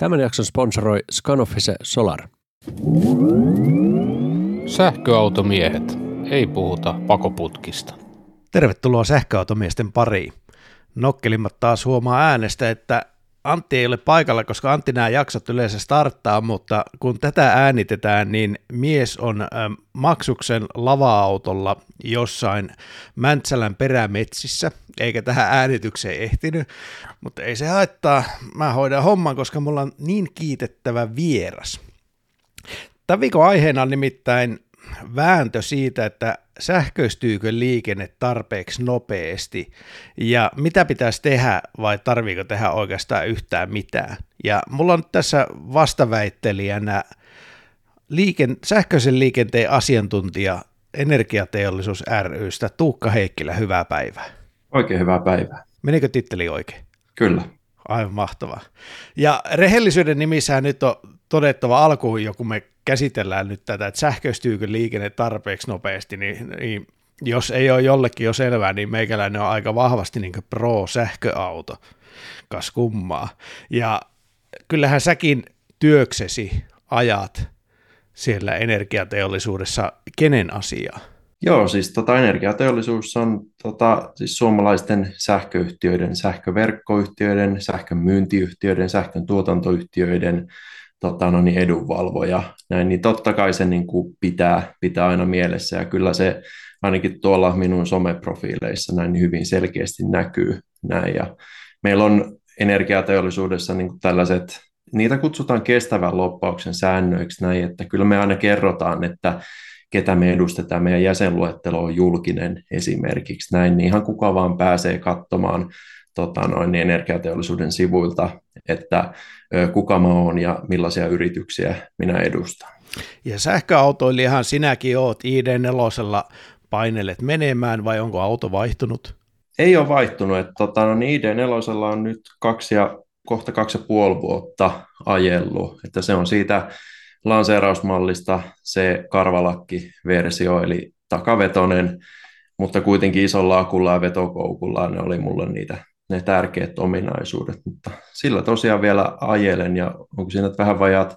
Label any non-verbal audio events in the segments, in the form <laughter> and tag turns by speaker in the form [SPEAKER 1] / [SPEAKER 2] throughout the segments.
[SPEAKER 1] Tämän jakson sponsoroi Scanoffice Solar.
[SPEAKER 2] Sähköautomiehet. Ei puhuta pakoputkista.
[SPEAKER 3] Tervetuloa sähköautomiesten pariin. Nokkelimmat taas huomaa äänestä, että Antti ei ole paikalla, koska Antti nämä jaksot yleensä starttaa, mutta kun tätä äänitetään, niin mies on maksuksen lava-autolla jossain Mäntsälän perämetsissä, eikä tähän äänitykseen ehtinyt, mutta ei se haittaa, mä hoidan homman, koska mulla on niin kiitettävä vieras. Tämän viikon aiheena on nimittäin vääntö siitä, että sähköistyykö liikenne tarpeeksi nopeasti ja mitä pitäisi tehdä vai tarviiko tehdä oikeastaan yhtään mitään. Ja mulla on tässä vastaväittelijänä liiken, sähköisen liikenteen asiantuntija Energiateollisuus rystä Tuukka Heikkilä, hyvää päivää.
[SPEAKER 4] Oikein hyvää päivää.
[SPEAKER 3] Menikö titteli oikein?
[SPEAKER 4] Kyllä.
[SPEAKER 3] Aivan mahtavaa. Ja rehellisyyden nimissä nyt on todettava alkuun jo, kun me käsitellään nyt tätä, että sähköistyykö liikenne tarpeeksi nopeasti, niin, niin jos ei ole jollekin jo selvää, niin meikäläinen on aika vahvasti niin pro-sähköauto, kas kummaa. Ja kyllähän säkin työksesi ajat siellä energiateollisuudessa kenen asiaa?
[SPEAKER 4] Joo, siis tota, energiateollisuus on tota, siis suomalaisten sähköyhtiöiden, sähköverkkoyhtiöiden, sähkön myyntiyhtiöiden, sähkön tuotantoyhtiöiden tota, no niin, edunvalvoja, näin, niin totta kai se niin kuin pitää, pitää aina mielessä, ja kyllä se ainakin tuolla minun someprofiileissa näin niin hyvin selkeästi näkyy näin, ja meillä on energiateollisuudessa niin kuin tällaiset, niitä kutsutaan kestävän loppauksen säännöiksi näin, että kyllä me aina kerrotaan, että ketä me edustetaan, meidän jäsenluettelo on julkinen esimerkiksi näin, niin ihan kuka vaan pääsee katsomaan tota, noin, niin energiateollisuuden sivuilta, että kuka mä oon ja millaisia yrityksiä minä edustan.
[SPEAKER 3] Ja sähköautoilijahan sinäkin oot ID4 painelet menemään vai onko auto vaihtunut?
[SPEAKER 4] Ei ole vaihtunut. Että, tota, no, niin ID4 on nyt kaksi ja, kohta kaksi ja puoli vuotta ajellut. Että se on siitä lanseerausmallista se karvalakki-versio, eli takavetonen, mutta kuitenkin isolla akulla ja vetokoukulla ne oli mulle niitä ne tärkeät ominaisuudet, mutta sillä tosiaan vielä ajelen ja onko siinä vähän vajaat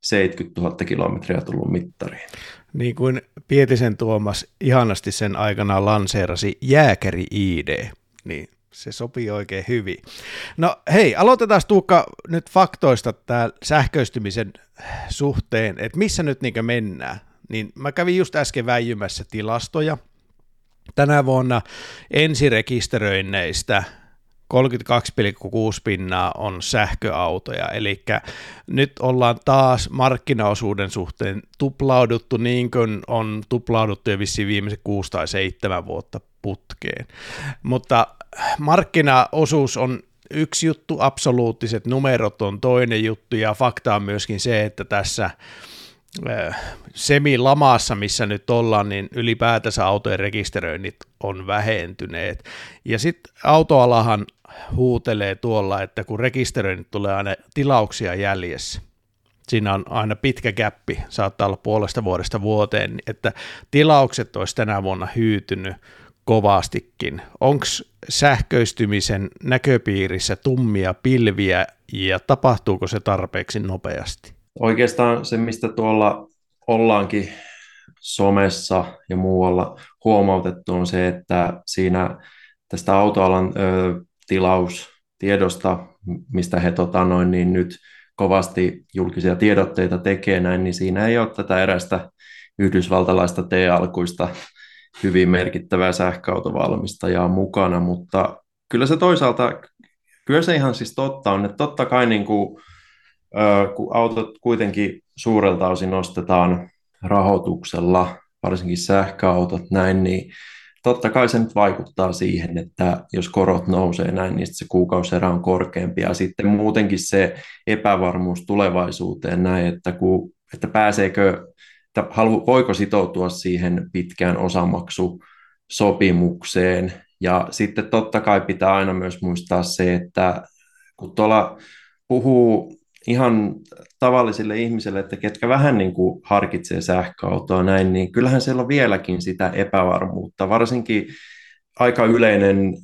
[SPEAKER 4] 70 000 kilometriä tullut mittariin.
[SPEAKER 3] Niin kuin Pietisen Tuomas ihanasti sen aikana lanseerasi jääkäri ID, niin se sopii oikein hyvin. No hei, aloitetaan Tuukka nyt faktoista tämä sähköistymisen suhteen, että missä nyt niin mennään. Niin mä kävin just äsken väijymässä tilastoja. Tänä vuonna ensirekisteröinneistä 32,6 pinnaa on sähköautoja, eli nyt ollaan taas markkinaosuuden suhteen tuplauduttu niin kuin on tuplauduttu jo vissiin viimeiset 6 tai 7 vuotta putkeen. Mutta markkinaosuus on yksi juttu, absoluuttiset numerot on toinen juttu, ja fakta on myöskin se, että tässä Äh, semi-lamassa, missä nyt ollaan, niin ylipäätänsä autojen rekisteröinnit on vähentyneet. Ja sitten autoalahan huutelee tuolla, että kun rekisteröinnit tulee aina tilauksia jäljessä, siinä on aina pitkä käppi, saattaa olla puolesta vuodesta vuoteen, että tilaukset olisi tänä vuonna hyytynyt kovastikin. Onko sähköistymisen näköpiirissä tummia pilviä ja tapahtuuko se tarpeeksi nopeasti?
[SPEAKER 4] oikeastaan se, mistä tuolla ollaankin somessa ja muualla huomautettu, on se, että siinä tästä autoalan ö, tilaustiedosta, mistä he tota, noin, niin nyt kovasti julkisia tiedotteita tekee näin, niin siinä ei ole tätä erästä yhdysvaltalaista T-alkuista hyvin merkittävää sähköautovalmistajaa mukana, mutta kyllä se toisaalta, kyllä se ihan siis totta on, että totta kai niin kuin kun autot kuitenkin suurelta osin nostetaan rahoituksella, varsinkin sähköautot näin, niin totta kai se nyt vaikuttaa siihen, että jos korot nousee näin, niin se kuukauserä on korkeampi. Ja sitten muutenkin se epävarmuus tulevaisuuteen näin, että, kun, että pääseekö, että halu, voiko sitoutua siihen pitkään osamaksusopimukseen. Ja sitten totta kai pitää aina myös muistaa se, että kun tuolla puhuu ihan tavallisille ihmisille, että ketkä vähän niin kuin harkitsee sähköautoa näin, niin kyllähän siellä on vieläkin sitä epävarmuutta, varsinkin aika yleinen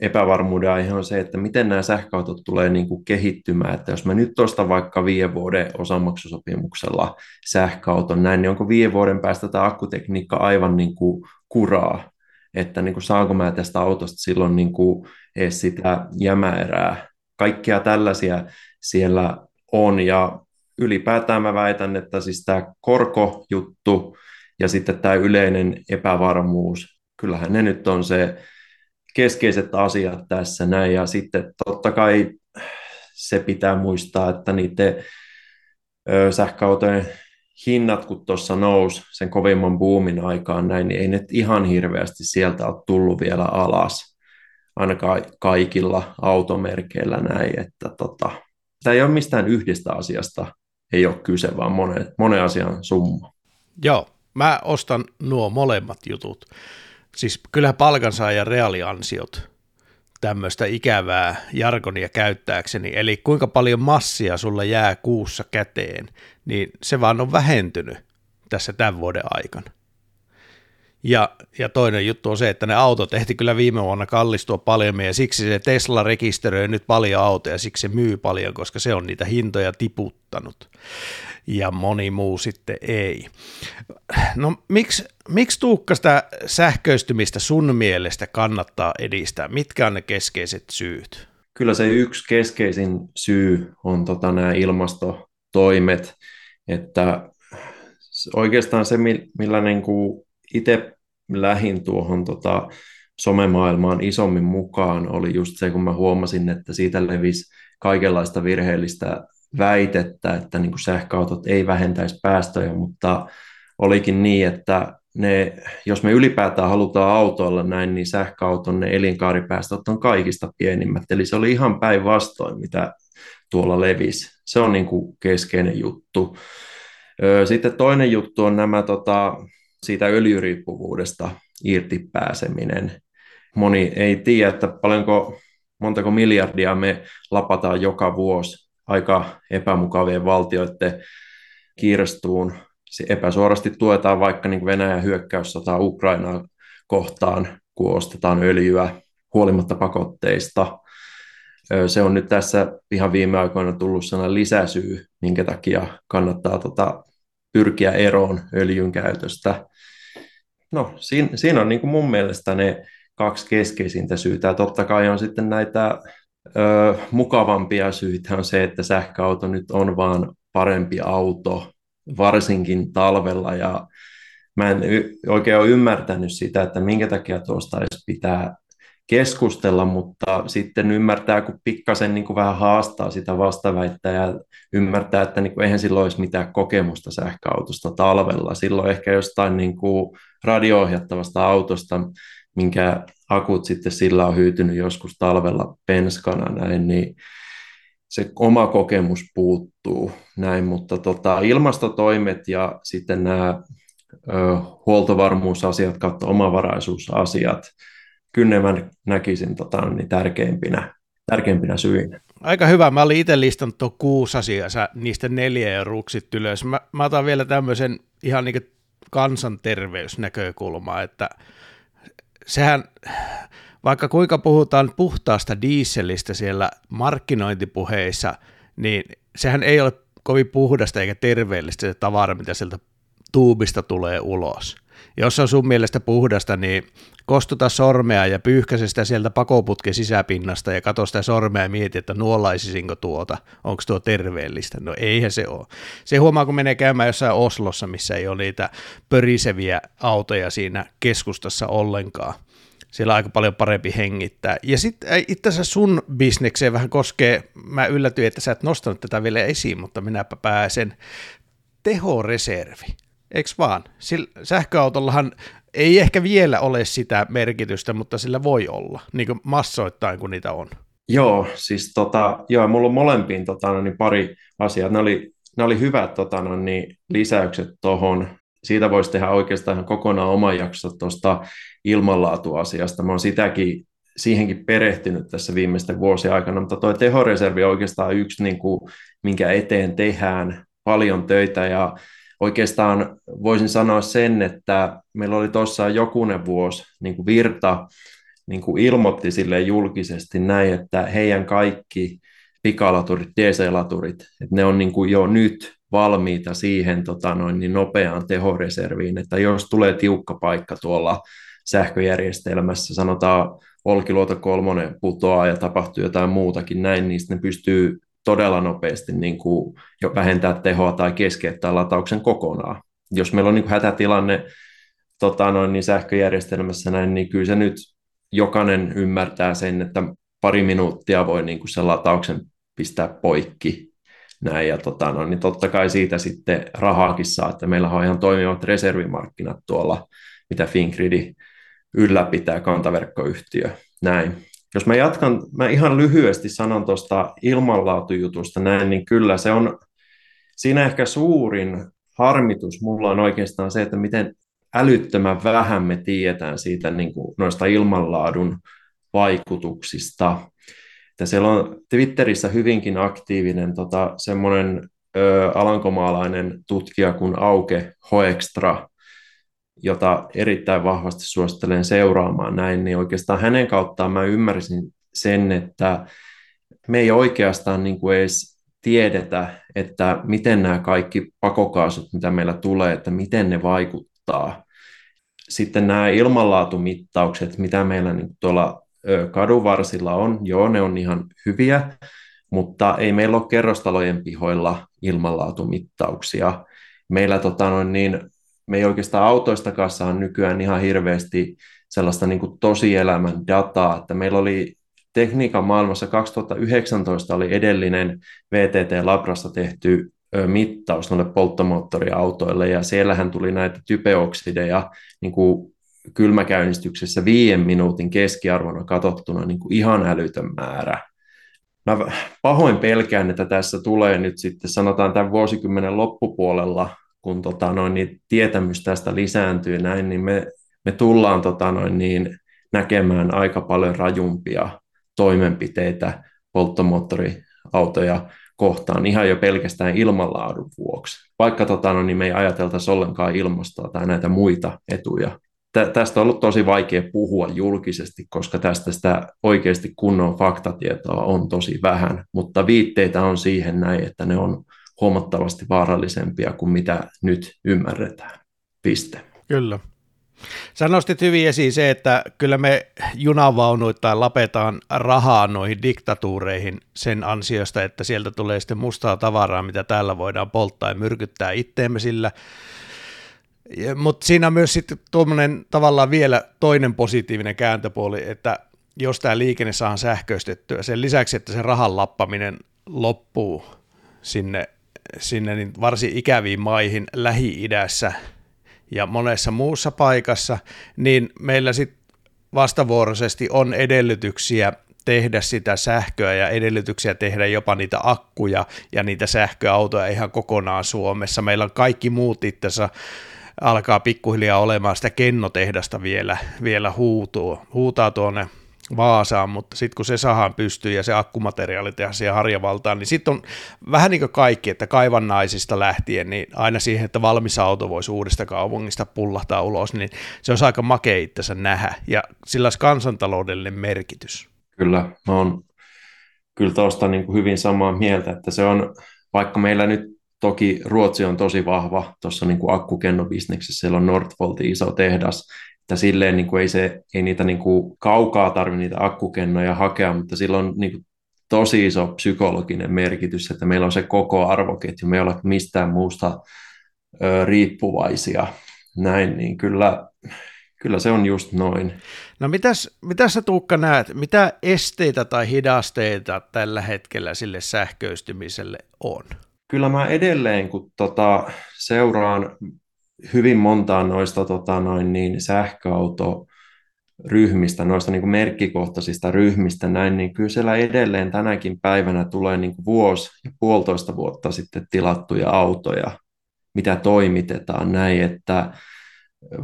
[SPEAKER 4] epävarmuuden aihe on se, että miten nämä sähköautot tulee niin kuin kehittymään, että jos mä nyt ostan vaikka viiden vuoden osamaksusopimuksella sähköauton näin, niin onko viiden vuoden päästä tämä akkutekniikka aivan niin kuin kuraa, että niin kuin saanko mä tästä autosta silloin niin kuin edes sitä jämäerää. Kaikkia tällaisia siellä on ja ylipäätään mä väitän, että siis tämä korkojuttu ja sitten tämä yleinen epävarmuus, kyllähän ne nyt on se keskeiset asiat tässä näin. Ja sitten totta kai se pitää muistaa, että niiden sähköautojen hinnat, kun tuossa nousi sen kovimman boomin aikaan näin, niin ei ne ihan hirveästi sieltä ole tullut vielä alas, ainakaan kaikilla automerkeillä näin, että tota, tämä ei ole mistään yhdestä asiasta, ei ole kyse, vaan monen, monen asian summa.
[SPEAKER 3] Joo, mä ostan nuo molemmat jutut. Siis kyllä palkansaajan reaaliansiot tämmöistä ikävää jargonia käyttääkseni, eli kuinka paljon massia sulla jää kuussa käteen, niin se vaan on vähentynyt tässä tämän vuoden aikana. Ja, ja toinen juttu on se, että ne autot ehti kyllä viime vuonna kallistua paljon ja siksi se Tesla rekisteröi nyt paljon autoja, siksi se myy paljon, koska se on niitä hintoja tiputtanut ja moni muu sitten ei. No miksi, miksi Tuukka sitä sähköistymistä sun mielestä kannattaa edistää? Mitkä on ne keskeiset syyt?
[SPEAKER 4] Kyllä se yksi keskeisin syy on tota, nämä ilmastotoimet, että oikeastaan se, millä niin kuin itse lähin tuohon tota, somemaailmaan isommin mukaan, oli just se, kun mä huomasin, että siitä levisi kaikenlaista virheellistä väitettä, että niin kuin sähköautot ei vähentäisi päästöjä, mutta olikin niin, että ne, jos me ylipäätään halutaan autoilla näin, niin sähköauton ne elinkaaripäästöt on kaikista pienimmät. Eli se oli ihan päinvastoin, mitä tuolla levisi. Se on niin kuin keskeinen juttu. Sitten toinen juttu on nämä tota, siitä öljyriippuvuudesta irti pääseminen. Moni ei tiedä, että paljonko, montako miljardia me lapataan joka vuosi aika epämukavien valtioiden kirstuun. Se epäsuorasti tuetaan vaikka niin Venäjän hyökkäyssotaa Ukrainaa kohtaan, kun ostetaan öljyä huolimatta pakotteista. Se on nyt tässä ihan viime aikoina tullut sellainen lisäsyy, minkä takia kannattaa tota, pyrkiä eroon öljyn käytöstä. No, siinä, siinä on niin kuin mun mielestä ne kaksi keskeisintä syytä. Totta kai on sitten näitä ö, mukavampia syitä on se, että sähköauto nyt on vaan parempi auto, varsinkin talvella, ja mä en y- oikein ole ymmärtänyt sitä, että minkä takia tuosta edes pitää keskustella, mutta sitten ymmärtää, kun pikkasen niin kuin vähän haastaa sitä vastaväittää ja ymmärtää, että niin kuin eihän silloin olisi mitään kokemusta sähköautosta talvella. Silloin ehkä jostain niin kuin radio-ohjattavasta autosta, minkä akut sitten sillä on hyytynyt joskus talvella penskana näin, niin se oma kokemus puuttuu näin, mutta tota, ilmastotoimet ja sitten nämä ö, huoltovarmuusasiat kautta omavaraisuusasiat, mä näkisin tota, niin tärkeimpinä, tärkeimpinä syinä.
[SPEAKER 3] Aika hyvä. Mä olin itse listannut tuon kuusi asiaa, niistä neljä ja ruksit ylös. Mä, mä otan vielä tämmöisen ihan niin kansanterveysnäkökulmaa, että sehän, vaikka kuinka puhutaan puhtaasta dieselistä siellä markkinointipuheissa, niin sehän ei ole kovin puhdasta eikä terveellistä se tavara, mitä sieltä tuubista tulee ulos. Jos on sun mielestä puhdasta, niin kostuta sormea ja pyyhkäse sitä sieltä pakoputken sisäpinnasta ja katso sitä sormea ja mieti, että nuolaisisinko tuota, onko tuo terveellistä. No eihän se ole. Se huomaa, kun menee käymään jossain Oslossa, missä ei ole niitä pöriseviä autoja siinä keskustassa ollenkaan. Siellä on aika paljon parempi hengittää. Ja sitten itse asiassa sun bisnekseen vähän koskee, mä yllätyin, että sä et nostanut tätä vielä esiin, mutta minäpä pääsen tehoreservi. Eikö vaan? Sillä sähköautollahan ei ehkä vielä ole sitä merkitystä, mutta sillä voi olla, niin kuin massoittain kuin niitä on.
[SPEAKER 4] Joo, siis tota, joo, mulla on molempiin tota, no, niin pari asiaa. Ne oli, ne oli hyvät tota, no, niin lisäykset tuohon. Siitä voisi tehdä oikeastaan kokonaan oma jakso tuosta ilmanlaatuasiasta. Mä oon sitäkin, siihenkin perehtynyt tässä viimeisten vuosien aikana, mutta tuo tehoreservi on oikeastaan yksi, niin kuin, minkä eteen tehdään paljon töitä ja oikeastaan voisin sanoa sen, että meillä oli tuossa jokunen vuosi niin kuin virta niin kuin ilmoitti sille julkisesti näin, että heidän kaikki pikalaturit, DC-laturit, että ne on niin kuin jo nyt valmiita siihen tota noin, niin nopeaan tehoreserviin, että jos tulee tiukka paikka tuolla sähköjärjestelmässä, sanotaan Olkiluoto kolmonen putoaa ja tapahtuu jotain muutakin näin, niin ne pystyy todella nopeasti niin kuin jo vähentää tehoa tai keskeyttää latauksen kokonaan. Jos meillä on niin kuin hätätilanne tota noin, niin sähköjärjestelmässä näin, niin kyllä se nyt jokainen ymmärtää sen, että pari minuuttia voi niin kuin sen latauksen pistää poikki. Näin, ja tota, no, niin totta kai siitä sitten rahaakin saa, että meillä on ihan toimivat reservimarkkinat tuolla, mitä Fingridi ylläpitää kantaverkkoyhtiö. Näin. Jos mä jatkan, mä ihan lyhyesti sanon tuosta ilmanlaatujutusta näin, niin kyllä se on, siinä ehkä suurin harmitus mulla on oikeastaan se, että miten älyttömän vähän me tiedetään siitä niin kuin noista ilmanlaadun vaikutuksista. Että siellä on Twitterissä hyvinkin aktiivinen tota, semmoinen ö, alankomaalainen tutkija kuin Auke Hoekstra, jota erittäin vahvasti suosittelen seuraamaan näin, niin oikeastaan hänen kauttaan mä ymmärsin sen, että me ei oikeastaan niin kuin edes tiedetä, että miten nämä kaikki pakokaasut, mitä meillä tulee, että miten ne vaikuttaa. Sitten nämä ilmanlaatumittaukset, mitä meillä niin tuolla kadunvarsilla on, joo, ne on ihan hyviä, mutta ei meillä ole kerrostalojen pihoilla ilmanlaatumittauksia. Meillä tota, noin niin, me ei oikeastaan autoistakaan saa nykyään ihan hirveästi sellaista niin kuin tosielämän dataa, että meillä oli tekniikan maailmassa 2019 oli edellinen VTT Labrassa tehty mittaus noille polttomoottoriautoille, ja siellähän tuli näitä typeoksideja niin kuin kylmäkäynnistyksessä viiden minuutin keskiarvona katsottuna niin kuin ihan älytön määrä. Mä pahoin pelkään, että tässä tulee nyt sitten sanotaan tämän vuosikymmenen loppupuolella, kun tota noin, niin tietämys tästä lisääntyy näin, niin me, me tullaan tota noin, niin näkemään aika paljon rajumpia toimenpiteitä polttomoottoriautoja kohtaan ihan jo pelkästään ilmanlaadun vuoksi. Vaikka tota, no, niin me ei ajateltaisi ollenkaan ilmastoa tai näitä muita etuja. Tä, tästä on ollut tosi vaikea puhua julkisesti, koska tästä sitä oikeasti kunnon faktatietoa on tosi vähän, mutta viitteitä on siihen näin, että ne on huomattavasti vaarallisempia kuin mitä nyt ymmärretään. Piste.
[SPEAKER 3] Kyllä. Sä nostit hyvin esiin se, että kyllä me junavaunuittain lapetaan rahaa noihin diktatuureihin sen ansiosta, että sieltä tulee sitten mustaa tavaraa, mitä täällä voidaan polttaa ja myrkyttää itteemme sillä. Mutta siinä on myös sitten tuommoinen tavallaan vielä toinen positiivinen kääntöpuoli, että jos tämä liikenne saa sähköistettyä, sen lisäksi, että se rahan lappaminen loppuu sinne, sinne niin varsin ikäviin maihin Lähi-idässä – ja monessa muussa paikassa, niin meillä sitten vastavuoroisesti on edellytyksiä tehdä sitä sähköä ja edellytyksiä tehdä jopa niitä akkuja ja niitä sähköautoja ihan kokonaan Suomessa. Meillä on kaikki muut itse alkaa pikkuhiljaa olemaan sitä kennotehdasta vielä, vielä huutuu, huutaa tuonne Vaasaan, mutta sitten kun se sahan pystyy ja se akkumateriaali tehdään siihen harjavaltaan, niin sitten on vähän niin kuin kaikki, että kaivannaisista lähtien, niin aina siihen, että valmis auto voisi uudesta kaupungista pullahtaa ulos, niin se on aika makea itsensä nähdä, ja sillä olisi kansantaloudellinen merkitys.
[SPEAKER 4] Kyllä, mä oon kyllä tuosta niin hyvin samaa mieltä, että se on, vaikka meillä nyt toki Ruotsi on tosi vahva tuossa niin akkukennobisneksessä, siellä on Nordvoltin iso tehdas, että silleen niin kuin ei, se, ei niitä niin kuin kaukaa tarvitse niitä akkukennoja hakea, mutta sillä on niin kuin tosi iso psykologinen merkitys, että meillä on se koko arvoketju, me ei ole mistään muusta ö, riippuvaisia. Näin, niin kyllä, kyllä se on just noin.
[SPEAKER 3] No mitäs, mitäs sä Tuukka näet, mitä esteitä tai hidasteita tällä hetkellä sille sähköistymiselle on?
[SPEAKER 4] Kyllä mä edelleen, kun tota, seuraan hyvin montaa noista tota, noin, niin sähköauto ryhmistä, noista niin kuin merkkikohtaisista ryhmistä näin, niin kyllä siellä edelleen tänäkin päivänä tulee niin kuin vuosi ja puolitoista vuotta sitten tilattuja autoja, mitä toimitetaan näin, että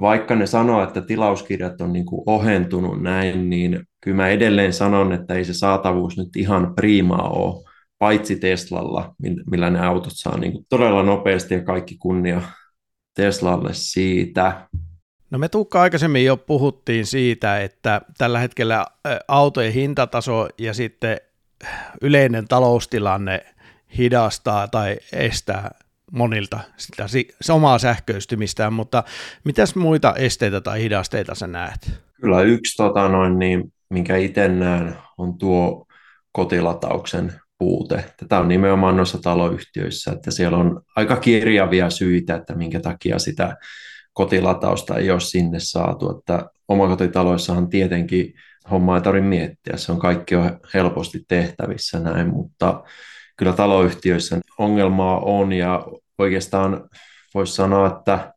[SPEAKER 4] vaikka ne sanoo, että tilauskirjat on niin kuin ohentunut näin, niin kyllä mä edelleen sanon, että ei se saatavuus nyt ihan priimaa ole, paitsi Teslalla, millä ne autot saa niin kuin todella nopeasti ja kaikki kunnia Teslalle siitä.
[SPEAKER 3] No me Tuukka aikaisemmin jo puhuttiin siitä, että tällä hetkellä autojen hintataso ja sitten yleinen taloustilanne hidastaa tai estää monilta sitä omaa sähköistymistään, mutta mitäs muita esteitä tai hidasteita sä näet?
[SPEAKER 4] Kyllä yksi, tota noin, niin, minkä itse näen, on tuo kotilatauksen puute. Tätä on nimenomaan noissa taloyhtiöissä, että siellä on aika kirjavia syitä, että minkä takia sitä kotilatausta ei ole sinne saatu. Että omakotitaloissahan tietenkin homma ei tarvitse miettiä, se on kaikki on helposti tehtävissä näin, mutta kyllä taloyhtiöissä ongelmaa on ja oikeastaan voisi sanoa, että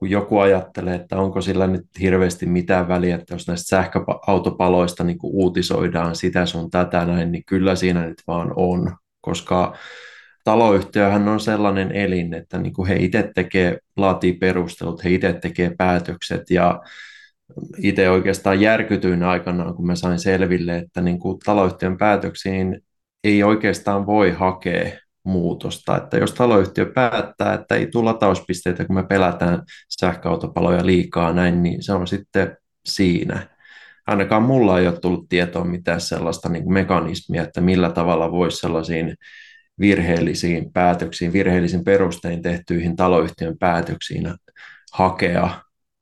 [SPEAKER 4] kun joku ajattelee, että onko sillä nyt hirveästi mitään väliä, että jos näistä sähköautopaloista niin kuin uutisoidaan sitä sun tätä näin, niin kyllä siinä nyt vaan on, koska taloyhtiöhän on sellainen elin, että niin kuin he itse tekee, laatii perustelut, he itse tekee päätökset ja itse oikeastaan järkytyin aikanaan, kun mä sain selville, että niin kuin taloyhtiön päätöksiin ei oikeastaan voi hakea muutosta. Että jos taloyhtiö päättää, että ei tule latauspisteitä, kun me pelätään sähköautopaloja liikaa näin, niin se on sitten siinä. Ainakaan mulla ei ole tullut tietoa mitään sellaista niin kuin mekanismia, että millä tavalla voisi sellaisiin virheellisiin päätöksiin, virheellisiin perustein tehtyihin taloyhtiön päätöksiin hakea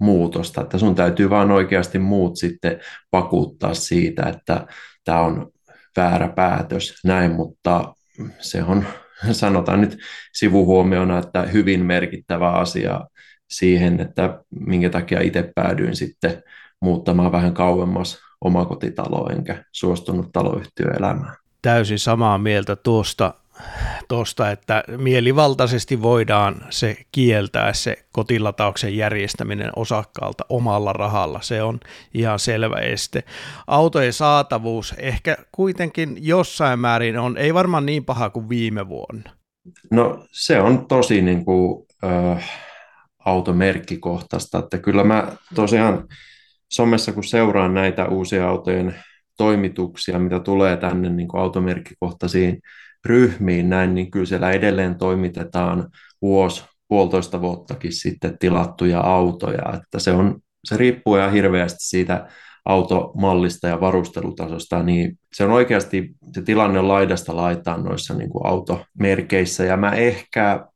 [SPEAKER 4] muutosta, että sun täytyy vaan oikeasti muut sitten vakuuttaa siitä, että tämä on väärä päätös, näin, mutta se on, <laughs> sanotaan nyt sivuhuomiona, että hyvin merkittävä asia siihen, että minkä takia itse päädyin sitten muuttamaan vähän kauemmas omakotitaloa, enkä suostunut taloyhtiöelämään.
[SPEAKER 3] Täysin samaa mieltä tuosta tuosta, että mielivaltaisesti voidaan se kieltää se kotilatauksen järjestäminen osakkaalta omalla rahalla. Se on ihan selvä este. Autojen saatavuus ehkä kuitenkin jossain määrin on, ei varmaan niin paha kuin viime vuonna.
[SPEAKER 4] No se on tosi niin kuin, äh, automerkkikohtaista, että kyllä mä tosiaan somessa kun seuraan näitä uusia autojen toimituksia, mitä tulee tänne niin kuin automerkkikohtaisiin ryhmiin näin, niin kyllä siellä edelleen toimitetaan vuosi, puolitoista vuottakin sitten tilattuja autoja, että se, on, se riippuu ihan hirveästi siitä automallista ja varustelutasosta, niin se on oikeasti, se tilanne on laidasta laitaan noissa niin kuin automerkeissä, ja mä ehkä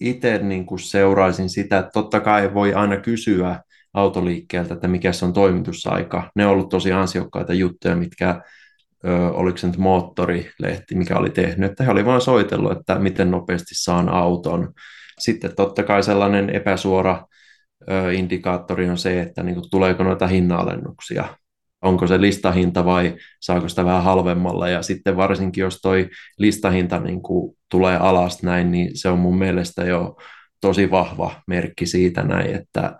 [SPEAKER 4] itse niin kuin seuraisin sitä, että totta kai voi aina kysyä autoliikkeeltä, että mikä se on toimitusaika. Ne on ollut tosi ansiokkaita juttuja, mitkä oliko se nyt moottorilehti, mikä oli tehnyt, että he oli vain soitellut, että miten nopeasti saan auton. Sitten totta kai sellainen epäsuora indikaattori on se, että niin kuin, tuleeko noita hinnalennuksia, onko se listahinta vai saako sitä vähän halvemmalla, ja sitten varsinkin jos toi listahinta niin kuin, tulee alas näin, niin se on mun mielestä jo tosi vahva merkki siitä näin, että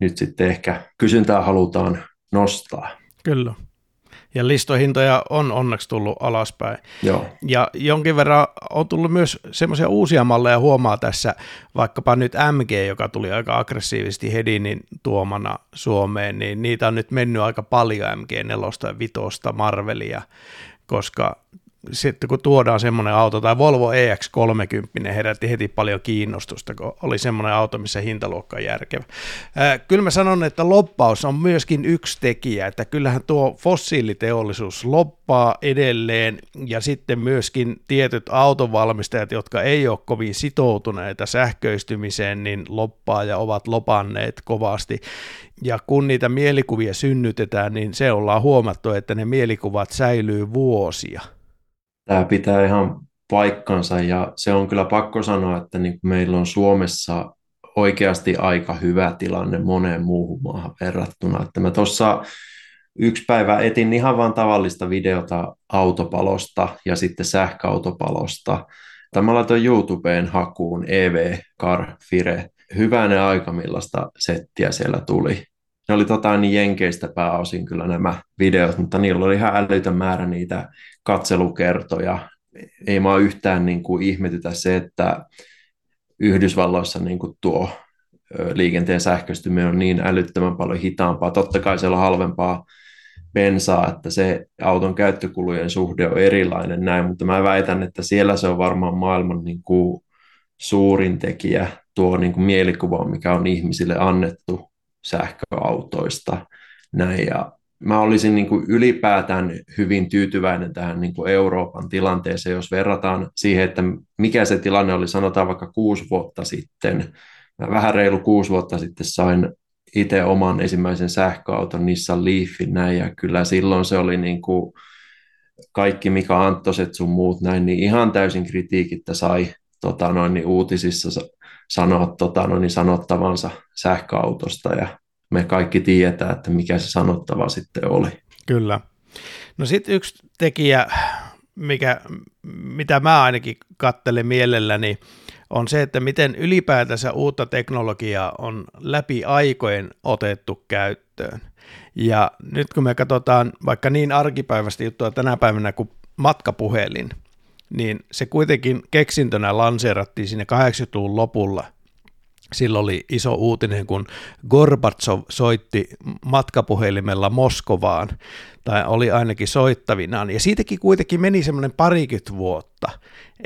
[SPEAKER 4] nyt sitten ehkä kysyntää halutaan nostaa.
[SPEAKER 3] Kyllä ja listohintoja on onneksi tullut alaspäin.
[SPEAKER 4] Joo.
[SPEAKER 3] Ja jonkin verran on tullut myös semmoisia uusia malleja huomaa tässä, vaikkapa nyt MG, joka tuli aika aggressiivisesti Hedinin tuomana Suomeen, niin niitä on nyt mennyt aika paljon MG4 ja 5 Marvelia, koska sitten kun tuodaan semmoinen auto, tai Volvo EX30 herätti heti paljon kiinnostusta, kun oli semmoinen auto, missä hintaluokka on järkevä. kyllä mä sanon, että loppaus on myöskin yksi tekijä, että kyllähän tuo fossiiliteollisuus loppaa edelleen, ja sitten myöskin tietyt autovalmistajat, jotka ei ole kovin sitoutuneita sähköistymiseen, niin loppaa ja ovat lopanneet kovasti. Ja kun niitä mielikuvia synnytetään, niin se ollaan huomattu, että ne mielikuvat säilyy vuosia
[SPEAKER 4] tämä pitää ihan paikkansa ja se on kyllä pakko sanoa, että niin meillä on Suomessa oikeasti aika hyvä tilanne moneen muuhun maahan verrattuna. Että mä tuossa yksi päivä etin ihan vain tavallista videota autopalosta ja sitten sähköautopalosta. Tämä laitoin YouTubeen hakuun EV Car Fire. Hyvänä aika, millaista settiä siellä tuli. Ne oli tota, niin jenkeistä pääosin kyllä nämä videot, mutta niillä oli ihan älytön määrä niitä katselukertoja. Ei mä yhtään niin kuin ihmetytä se, että Yhdysvalloissa niin kuin tuo liikenteen sähköistyminen on niin älyttömän paljon hitaampaa. Totta kai siellä on halvempaa bensaa, että se auton käyttökulujen suhde on erilainen näin, mutta mä väitän, että siellä se on varmaan maailman niin kuin suurin tekijä tuo niin kuin mielikuva, mikä on ihmisille annettu sähköautoista. Näin, ja mä olisin niin kuin ylipäätään hyvin tyytyväinen tähän niin kuin Euroopan tilanteeseen, jos verrataan siihen, että mikä se tilanne oli, sanotaan vaikka kuusi vuotta sitten. Mä vähän reilu kuusi vuotta sitten sain itse oman ensimmäisen sähköauton Nissan Leafin näin, ja kyllä silloin se oli niin kuin kaikki Mika Anttoset sun muut näin, niin ihan täysin kritiikittä sai tota noin, niin uutisissa sanoa tota noin, niin sanottavansa sähköautosta, ja me kaikki tietää, että mikä se sanottava sitten oli.
[SPEAKER 3] Kyllä. No sitten yksi tekijä, mikä, mitä mä ainakin kattelen mielelläni, on se, että miten ylipäätänsä uutta teknologiaa on läpi aikojen otettu käyttöön. Ja nyt kun me katsotaan vaikka niin arkipäivästä juttua tänä päivänä kuin matkapuhelin, niin se kuitenkin keksintönä lanseerattiin sinne 80-luvun lopulla – silloin oli iso uutinen, kun Gorbatsov soitti matkapuhelimella Moskovaan, tai oli ainakin soittavinaan, ja siitäkin kuitenkin meni semmoinen parikymmentä vuotta,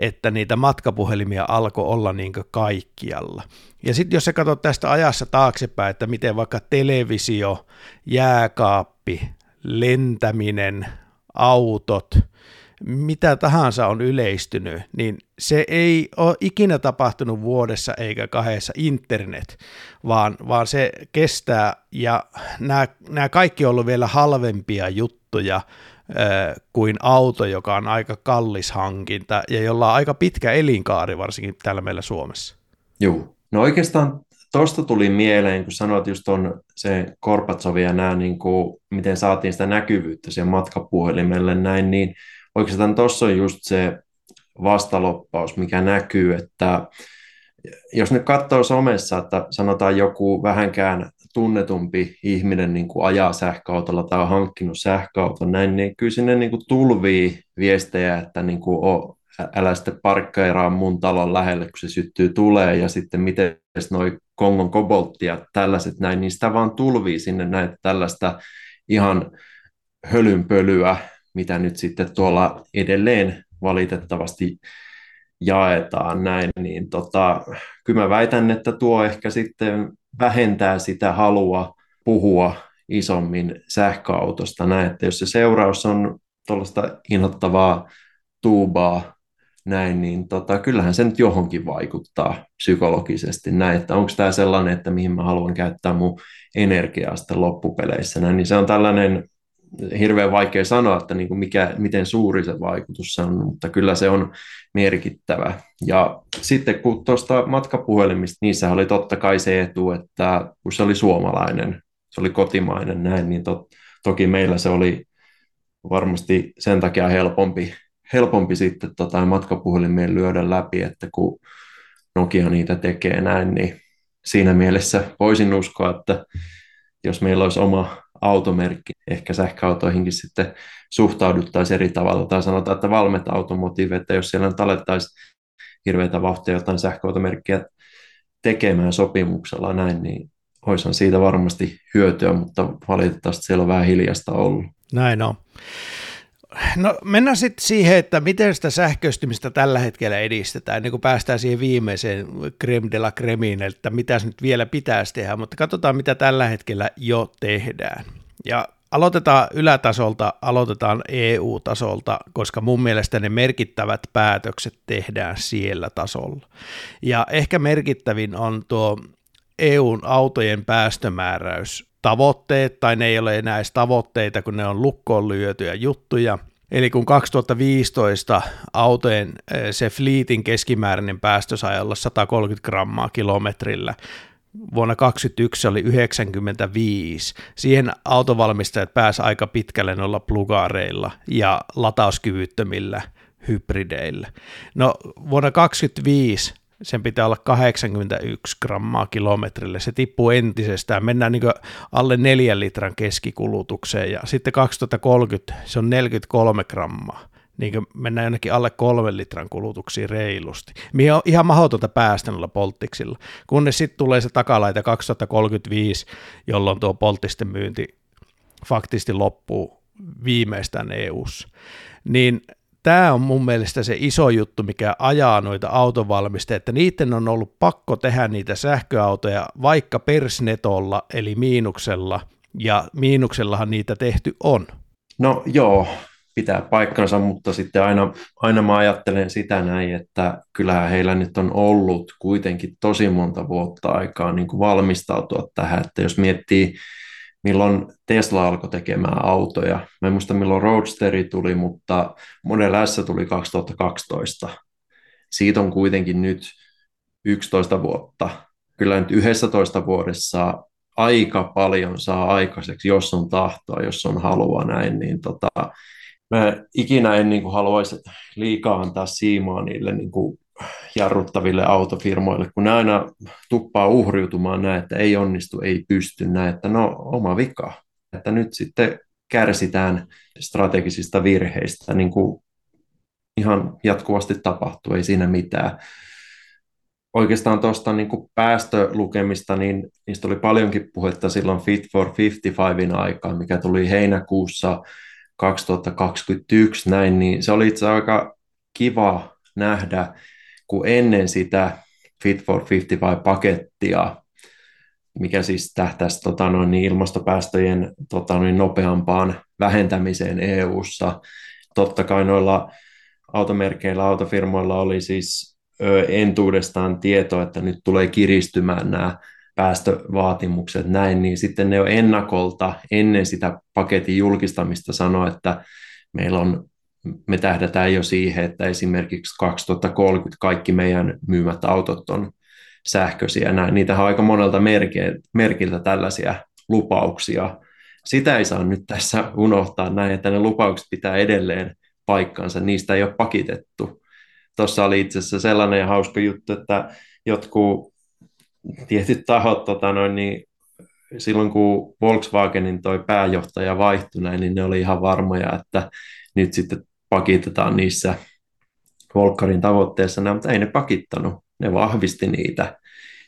[SPEAKER 3] että niitä matkapuhelimia alkoi olla niin kaikkialla. Ja sitten jos sä katsot tästä ajassa taaksepäin, että miten vaikka televisio, jääkaappi, lentäminen, autot – mitä tahansa on yleistynyt, niin se ei ole ikinä tapahtunut vuodessa eikä kahdessa internet, vaan, vaan se kestää ja nämä, nämä kaikki on ollut vielä halvempia juttuja kuin auto, joka on aika kallis hankinta ja jolla on aika pitkä elinkaari varsinkin täällä meillä Suomessa.
[SPEAKER 4] Joo, no oikeastaan tuosta tuli mieleen, kun sanoit just on se Korpatsovi ja nämä, niin kuin, miten saatiin sitä näkyvyyttä siihen matkapuhelimelle näin, niin oikeastaan tuossa on just se vastaloppaus, mikä näkyy, että jos nyt katsoo somessa, että sanotaan joku vähänkään tunnetumpi ihminen niin kuin ajaa sähköautolla tai on hankkinut sähköauton näin, niin kyllä sinne niin kuin tulvii viestejä, että niin kuin, oh, älä sitten parkkeeraa mun talon lähelle, kun se syttyy tulee, ja sitten miten noi Kongon kobolttia tällaiset näin, niin sitä vaan tulvii sinne näitä tällaista ihan hölynpölyä, mitä nyt sitten tuolla edelleen valitettavasti jaetaan näin, niin tota, kyllä mä väitän, että tuo ehkä sitten vähentää sitä halua puhua isommin sähköautosta. Näin, että jos se seuraus on tuollaista inhottavaa tuubaa näin, niin tota, kyllähän se nyt johonkin vaikuttaa psykologisesti. Näin, että onko tämä sellainen, että mihin mä haluan käyttää mun energiaa sitten loppupeleissä. Näin, niin se on tällainen hirveän vaikea sanoa, että niin kuin mikä, miten suuri se vaikutus on, mutta kyllä se on merkittävä. Ja sitten kun tuosta matkapuhelimista, niissä oli totta kai se etu, että kun se oli suomalainen, se oli kotimainen näin, niin to, toki meillä se oli varmasti sen takia helpompi, helpompi sitten tota matkapuhelimien lyödä läpi, että kun Nokia niitä tekee näin, niin siinä mielessä voisin uskoa, että jos meillä olisi oma automerkki, ehkä sähköautoihinkin sitten suhtauduttaisiin eri tavalla, tai sanotaan, että Valmet Automotive, että jos siellä nyt alettaisiin hirveitä vauhtia jotain sähköautomerkkiä tekemään sopimuksella näin, niin olisihan siitä varmasti hyötyä, mutta valitettavasti siellä on vähän hiljasta ollut.
[SPEAKER 3] Näin on. No mennään sitten siihen, että miten sitä sähköistymistä tällä hetkellä edistetään, niin kuin päästään siihen viimeiseen creme de la cremiin, että mitä nyt vielä pitäisi tehdä, mutta katsotaan mitä tällä hetkellä jo tehdään. Ja aloitetaan ylätasolta, aloitetaan EU-tasolta, koska mun mielestä ne merkittävät päätökset tehdään siellä tasolla. Ja ehkä merkittävin on tuo EUn autojen päästömääräys tavoitteet, tai ne ei ole enää edes tavoitteita, kun ne on lukkoon lyötyjä juttuja. Eli kun 2015 autojen eh, se fleetin keskimääräinen päästö sai olla 130 grammaa kilometrillä, vuonna 2021 se oli 95. Siihen autovalmistajat pääsi aika pitkälle noilla plugaareilla ja latauskyvyttömillä hybrideillä. No vuonna 2025 sen pitää olla 81 grammaa kilometrille. Se tippuu entisestään. Mennään niin alle 4 litran keskikulutukseen ja sitten 2030 se on 43 grammaa. Niin mennään jonnekin alle kolmen litran kulutuksiin reilusti. Mihin on ihan mahdotonta päästä noilla polttiksilla. Kunnes sitten tulee se takalaita 2035, jolloin tuo polttisten myynti faktisesti loppuu viimeistään EU-ssa. Niin tämä on mun mielestä se iso juttu, mikä ajaa noita autovalmistajia, että niiden on ollut pakko tehdä niitä sähköautoja vaikka persnetolla, eli miinuksella, ja miinuksellahan niitä tehty on.
[SPEAKER 4] No joo, pitää paikkansa, mutta sitten aina, aina mä ajattelen sitä näin, että kyllähän heillä nyt on ollut kuitenkin tosi monta vuotta aikaa niin kuin valmistautua tähän, että jos miettii milloin Tesla alkoi tekemään autoja. Mä en muista milloin Roadsteri tuli, mutta Model S tuli 2012. Siitä on kuitenkin nyt 11 vuotta. Kyllä nyt 11 vuodessa aika paljon saa aikaiseksi, jos on tahtoa, jos on halua näin, niin tota, mä ikinä en niin kuin, haluaisi liikaa antaa siimaa niille niin kuin, jarruttaville autofirmoille, kun ne aina tuppaa uhriutumaan näin, että ei onnistu, ei pysty näin, että no oma vika, että nyt sitten kärsitään strategisista virheistä, niin kuin ihan jatkuvasti tapahtuu, ei siinä mitään. Oikeastaan tuosta niin päästölukemista, niin niistä oli paljonkin puhetta silloin Fit for 55 aikaan, mikä tuli heinäkuussa 2021 näin, niin se oli itse aika kiva nähdä, kun ennen sitä Fit for 55-pakettia, mikä siis tähtäisi tota noin, niin ilmastopäästöjen tota noin, nopeampaan vähentämiseen EU-ssa. Totta kai noilla automerkeillä, autofirmoilla oli siis ö, entuudestaan tieto, että nyt tulee kiristymään nämä päästövaatimukset näin, niin sitten ne jo ennakolta ennen sitä paketin julkistamista sanoi, että meillä on me tähdätään jo siihen, että esimerkiksi 2030 kaikki meidän myymät autot on sähköisiä. Näin. Niitä on aika monelta merkiltä tällaisia lupauksia. Sitä ei saa nyt tässä unohtaa näin, että ne lupaukset pitää edelleen paikkansa, niistä ei ole pakitettu. Tuossa oli itse asiassa sellainen hauska juttu, että jotkut tietyt tahot, tota noin, niin silloin kun Volkswagenin toi pääjohtaja vaihtui näin, niin ne oli ihan varmoja, että nyt sitten pakitetaan niissä Volkkarin tavoitteissa, mutta ei ne pakittanut, ne vahvisti niitä,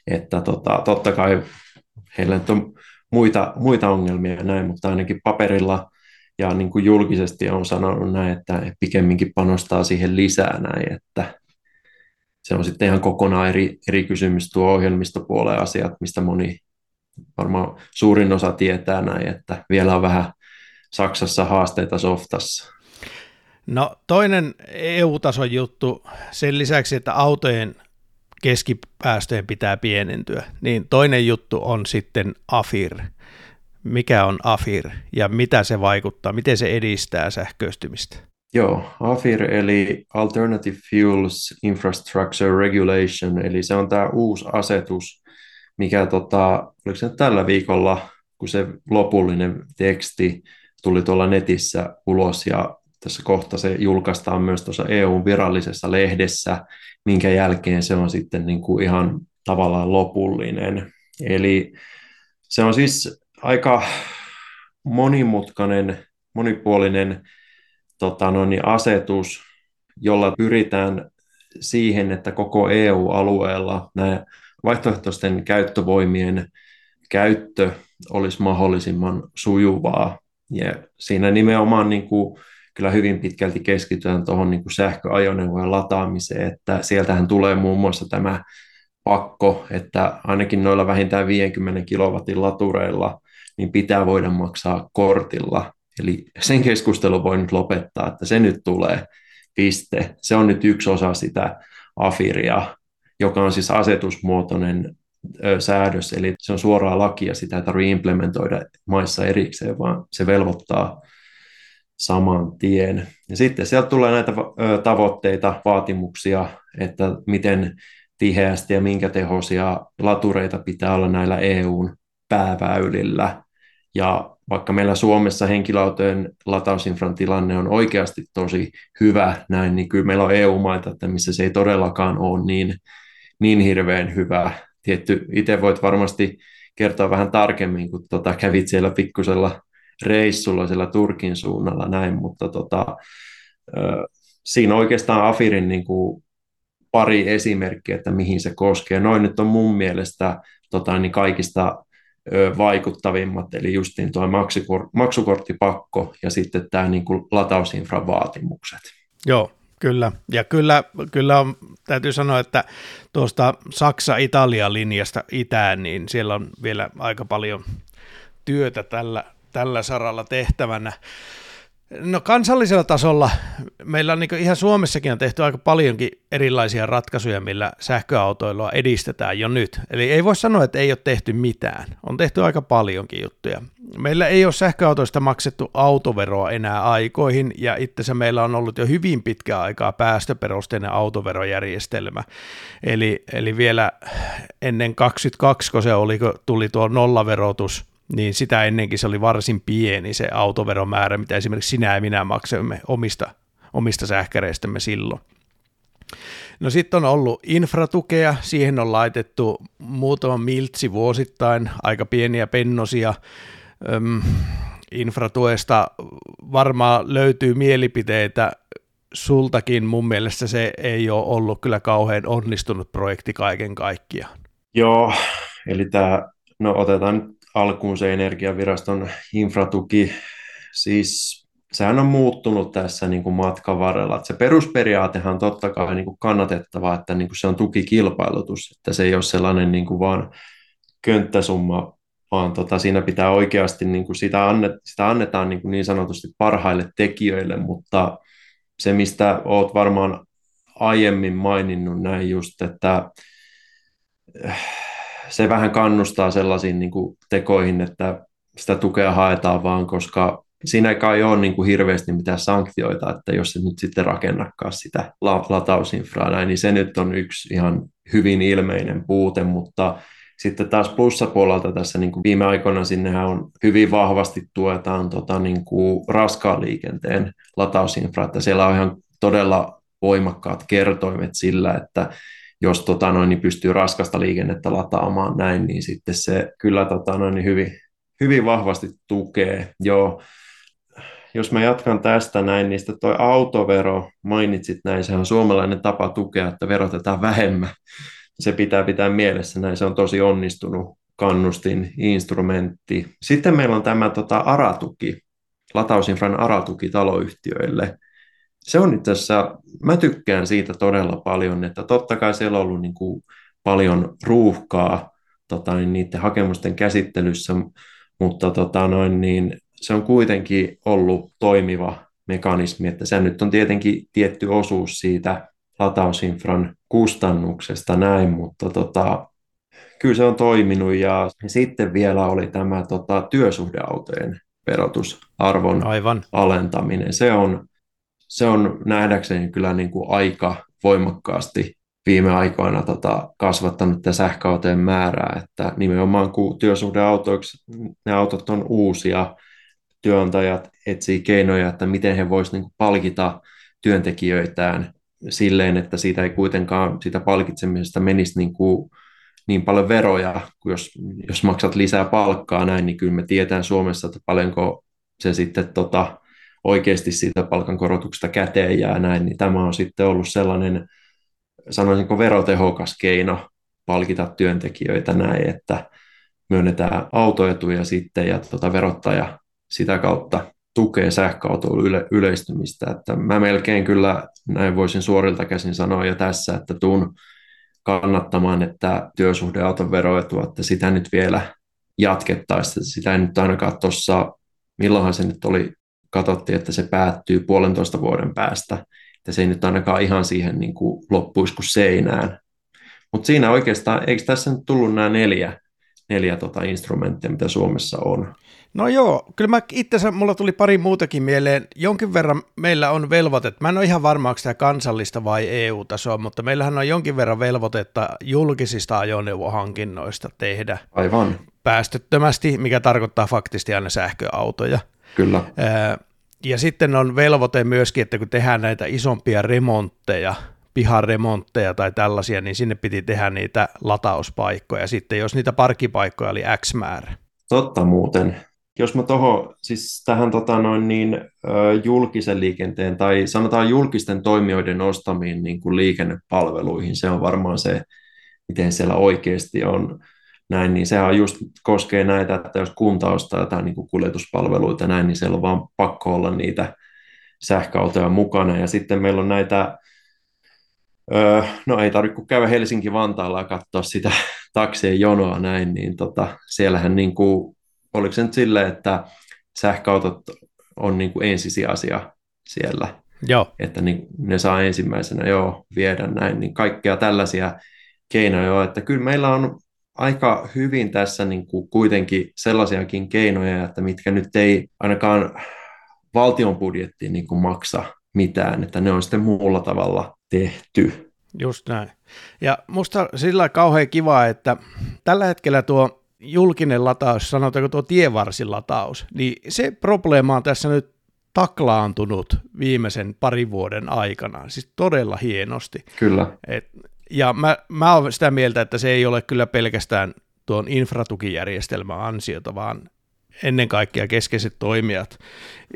[SPEAKER 4] että tota, totta kai heillä on muita, muita ongelmia näin, mutta ainakin paperilla ja niin kuin julkisesti on sanonut näin, että pikemminkin panostaa siihen lisää näin, että se on sitten ihan kokonaan eri, eri kysymys tuo ohjelmistopuolen asiat, mistä moni varmaan suurin osa tietää näin, että vielä on vähän Saksassa haasteita softassa.
[SPEAKER 3] No toinen EU-tason juttu, sen lisäksi, että autojen keskipäästöjen pitää pienentyä, niin toinen juttu on sitten AFIR. Mikä on AFIR ja mitä se vaikuttaa, miten se edistää sähköistymistä?
[SPEAKER 4] Joo, AFIR eli Alternative Fuels Infrastructure Regulation, eli se on tämä uusi asetus, mikä tota, oliko se tällä viikolla, kun se lopullinen teksti tuli tuolla netissä ulos ja tässä kohta se julkaistaan myös tuossa EUn virallisessa lehdessä, minkä jälkeen se on sitten niin kuin ihan tavallaan lopullinen. Eli se on siis aika monimutkainen, monipuolinen tota noin, asetus, jolla pyritään siihen, että koko EU-alueella nämä vaihtoehtoisten käyttövoimien käyttö olisi mahdollisimman sujuvaa. Ja siinä nimenomaan niin kuin kyllä hyvin pitkälti keskitytään tuohon niin sähköajoneuvojen lataamiseen, että sieltähän tulee muun muassa tämä pakko, että ainakin noilla vähintään 50 kilowatin latureilla niin pitää voida maksaa kortilla. Eli sen keskustelun voi nyt lopettaa, että se nyt tulee, piste. Se on nyt yksi osa sitä afiria, joka on siis asetusmuotoinen säädös, eli se on suoraa lakia, sitä ei tarvitse implementoida maissa erikseen, vaan se velvoittaa saman tien. Ja sitten sieltä tulee näitä tavoitteita, vaatimuksia, että miten tiheästi ja minkä tehoisia latureita pitää olla näillä EUn pääväylillä. Ja vaikka meillä Suomessa henkilöautojen latausinfran tilanne on oikeasti tosi hyvä näin, niin kyllä meillä on EU-maita, että missä se ei todellakaan ole niin, niin hirveän hyvä. Tietty, itse voit varmasti kertoa vähän tarkemmin, kun tota, kävit siellä pikkusella reissulla siellä Turkin suunnalla näin, mutta tota, siinä oikeastaan Afirin niin kuin pari esimerkkiä, että mihin se koskee. Noin nyt on mun mielestä tota, niin kaikista vaikuttavimmat, eli justiin tuo maksukor- maksukorttipakko ja sitten tämä niin kuin latausinfran vaatimukset.
[SPEAKER 3] Joo, kyllä. Ja kyllä, kyllä on, täytyy sanoa, että tuosta Saksa-Italia-linjasta itään, niin siellä on vielä aika paljon työtä tällä, tällä saralla tehtävänä. No kansallisella tasolla meillä on niin ihan Suomessakin on tehty aika paljonkin erilaisia ratkaisuja, millä sähköautoilua edistetään jo nyt. Eli ei voi sanoa, että ei ole tehty mitään. On tehty aika paljonkin juttuja. Meillä ei ole sähköautoista maksettu autoveroa enää aikoihin, ja itse meillä on ollut jo hyvin pitkä aikaa päästöperusteinen autoverojärjestelmä. Eli, eli vielä ennen 22, kun se oli, kun tuli tuo nollaverotus, niin sitä ennenkin se oli varsin pieni se autoveromäärä, mitä esimerkiksi sinä ja minä maksamme omista, omista sähkäreistämme silloin. No sitten on ollut infratukea, siihen on laitettu muutama miltsi vuosittain, aika pieniä pennosia. Öm, infratuesta varmaan löytyy mielipiteitä sultakin, mun mielestä se ei ole ollut kyllä kauhean onnistunut projekti kaiken kaikkiaan.
[SPEAKER 4] Joo, eli tämä, no otetaan alkuun se energiaviraston infratuki, siis sehän on muuttunut tässä niin kuin matkan varrella. Että se perusperiaatehan on totta kai niin kuin kannatettava, että niin kuin se on tukikilpailutus, että se ei ole sellainen niin kuin vaan könttäsumma, vaan tota, siinä pitää oikeasti, niin kuin sitä, annet, sitä annetaan niin, kuin niin sanotusti parhaille tekijöille, mutta se, mistä olet varmaan aiemmin maininnut näin just, että se vähän kannustaa sellaisiin niin kuin tekoihin, että sitä tukea haetaan vaan, koska siinä ei ole niin kuin hirveästi mitään sanktioita, että jos se nyt sitten rakennakaan sitä latausinfraa näin, niin se nyt on yksi ihan hyvin ilmeinen puute, mutta sitten taas plussapuolelta tässä niin kuin viime aikoina sinnehän on hyvin vahvasti tuetaan tota niin kuin raskaan liikenteen latausinfra, että siellä on ihan todella voimakkaat kertoimet sillä, että jos tota noin, niin pystyy raskasta liikennettä lataamaan näin, niin sitten se kyllä tota noin, niin hyvin, hyvin vahvasti tukee. Joo, jos mä jatkan tästä näin, niin sitten toi autovero, mainitsit näin, se on suomalainen tapa tukea, että verotetaan vähemmän. Se pitää pitää mielessä näin, se on tosi onnistunut kannustin instrumentti. Sitten meillä on tämä tota, aratuki, latausinfran aratuki taloyhtiöille se on itse asiassa, mä tykkään siitä todella paljon, että totta kai siellä on ollut niin kuin paljon ruuhkaa tota, niin niiden hakemusten käsittelyssä, mutta tota, noin, niin se on kuitenkin ollut toimiva mekanismi, että se nyt on tietenkin tietty osuus siitä latausinfran kustannuksesta näin, mutta tota, kyllä se on toiminut ja sitten vielä oli tämä tota, työsuhdeautojen verotusarvon Aivan. alentaminen. Se on, se on nähdäkseni kyllä niin kuin aika voimakkaasti viime aikoina tota, kasvattanut tätä sähköautojen määrää, että nimenomaan kun työsuhdeautoiksi ne autot on uusia, työnantajat etsii keinoja, että miten he voisivat niin palkita työntekijöitään silleen, että siitä ei kuitenkaan sitä palkitsemisesta menisi niin, kuin, niin paljon veroja, kun jos, jos maksat lisää palkkaa näin, niin kyllä me tiedetään Suomessa, että paljonko se sitten tota, oikeasti siitä palkankorotuksesta käteen jää näin, niin tämä on sitten ollut sellainen, sanoisinko verotehokas keino palkita työntekijöitä näin, että myönnetään autoetuja sitten ja tuota verottaja sitä kautta tukee sähköautoilun yle, yleistymistä. Että mä melkein kyllä näin voisin suorilta käsin sanoa jo tässä, että tuun kannattamaan, että työsuhdeauton veroetua, että sitä nyt vielä jatkettaisiin. Sitä ei nyt ainakaan tuossa, milloinhan se nyt oli katsottiin, että se päättyy puolentoista vuoden päästä, että se ei nyt ainakaan ihan siihen niin kuin loppuisi kuin seinään. Mutta siinä oikeastaan, eikö tässä nyt tullut nämä neljä, neljä tota instrumenttia, mitä Suomessa on?
[SPEAKER 3] No joo, kyllä mä itse mulla tuli pari muutakin mieleen. Jonkin verran meillä on velvoitetta, mä en ole ihan varma, onko tämä kansallista vai EU-tasoa, mutta meillähän on jonkin verran velvoitetta julkisista ajoneuvohankinnoista tehdä.
[SPEAKER 4] Aivan.
[SPEAKER 3] Päästöttömästi, mikä tarkoittaa faktisesti aina sähköautoja.
[SPEAKER 4] Kyllä.
[SPEAKER 3] Ja sitten on velvoite myöskin, että kun tehdään näitä isompia remontteja, piharemontteja tai tällaisia, niin sinne piti tehdä niitä latauspaikkoja. Sitten jos niitä parkkipaikkoja oli X määrä.
[SPEAKER 4] Totta muuten. Jos mä tuohon, siis tähän tota noin niin, julkisen liikenteen tai sanotaan julkisten toimijoiden ostamiin niin kuin liikennepalveluihin, se on varmaan se, miten siellä oikeasti on näin, niin sehän just koskee näitä, että jos kunta ostaa jotain niin kuin kuljetuspalveluita näin, niin siellä on vaan pakko olla niitä sähköautoja mukana. Ja sitten meillä on näitä, öö, no ei tarvitse kuin käydä Helsinki-Vantaalla ja katsoa sitä <laughs> taksien jonoa näin, niin tota, siellähän niin kuin, oliko se nyt silleen, että sähköautot on niin kuin ensisijaisia siellä.
[SPEAKER 3] Joo.
[SPEAKER 4] Että niin, ne saa ensimmäisenä jo viedä näin, niin kaikkea tällaisia keinoja että kyllä meillä on aika hyvin tässä niin kuin kuitenkin sellaisiakin keinoja, että mitkä nyt ei ainakaan valtion budjettiin niin kuin maksa mitään, että ne on sitten muulla tavalla tehty.
[SPEAKER 3] Just näin. Ja musta sillä kauhean kiva, että tällä hetkellä tuo julkinen lataus, sanotaanko tuo tievarsilataus, niin se probleema on tässä nyt taklaantunut viimeisen parin vuoden aikana, siis todella hienosti.
[SPEAKER 4] Kyllä.
[SPEAKER 3] Et, ja mä, mä olen sitä mieltä, että se ei ole kyllä pelkästään tuon infratukijärjestelmän ansiota, vaan ennen kaikkea keskeiset toimijat,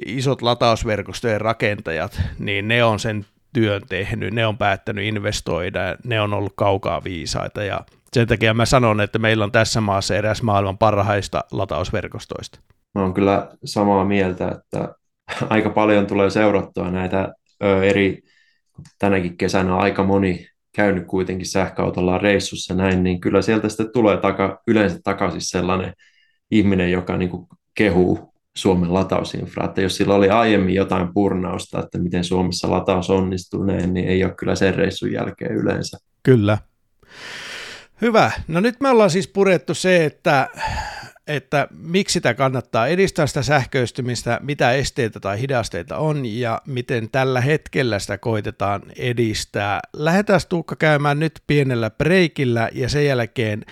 [SPEAKER 3] isot latausverkostojen rakentajat, niin ne on sen työn tehnyt, ne on päättänyt investoida, ne on ollut kaukaa viisaita ja sen takia mä sanon, että meillä on tässä maassa eräs maailman parhaista latausverkostoista.
[SPEAKER 4] Mä oon kyllä samaa mieltä, että aika paljon tulee seurattua näitä eri, tänäkin kesänä aika moni käynyt kuitenkin sähköautolla reissussa näin, niin kyllä sieltä sitten tulee taka, yleensä takaisin sellainen ihminen, joka niin kuin kehuu Suomen latausinfra, että jos sillä oli aiemmin jotain purnausta, että miten Suomessa lataus onnistuu, niin ei ole kyllä sen reissun jälkeen yleensä.
[SPEAKER 3] Kyllä. Hyvä. No nyt me ollaan siis purettu se, että että miksi sitä kannattaa edistää sitä sähköistymistä, mitä esteitä tai hidasteita on ja miten tällä hetkellä sitä koitetaan edistää. Lähdetään Tuukka käymään nyt pienellä breikillä ja sen jälkeen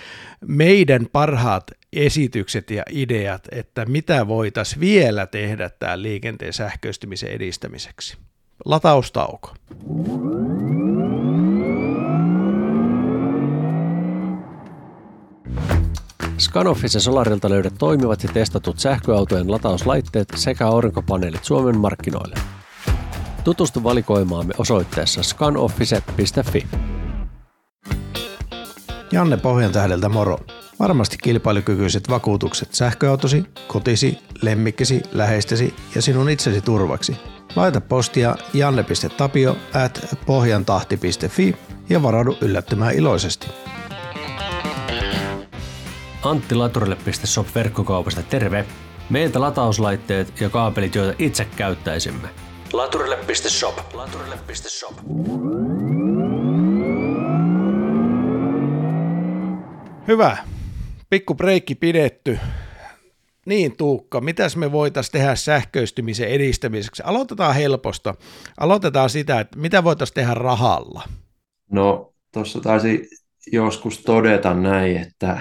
[SPEAKER 3] meidän parhaat esitykset ja ideat, että mitä voitaisiin vielä tehdä tämän liikenteen sähköistymisen edistämiseksi. Lataustauko.
[SPEAKER 1] Scanoffisen Solarilta löydät toimivat ja testatut sähköautojen latauslaitteet sekä aurinkopaneelit Suomen markkinoille. Tutustu valikoimaamme osoitteessa scanoffice.fi.
[SPEAKER 3] Janne Pohjantähdeltä moro. Varmasti kilpailukykyiset vakuutukset sähköautosi, kotisi, lemmikkisi, läheistesi ja sinun itsesi turvaksi. Laita postia janne.tapio at pohjantahti.fi ja varaudu yllättymään iloisesti.
[SPEAKER 1] Antti Laturille.shop verkkokaupasta terve. Meiltä latauslaitteet ja kaapelit, joita itse käyttäisimme. Laturille.shop. Laturille.shop.
[SPEAKER 3] Hyvä. Pikku breikki pidetty. Niin Tuukka, mitäs me voitaisiin tehdä sähköistymisen edistämiseksi? Aloitetaan helposta. Aloitetaan sitä, että mitä voitaisiin tehdä rahalla?
[SPEAKER 4] No, tuossa taisi joskus todeta näin, että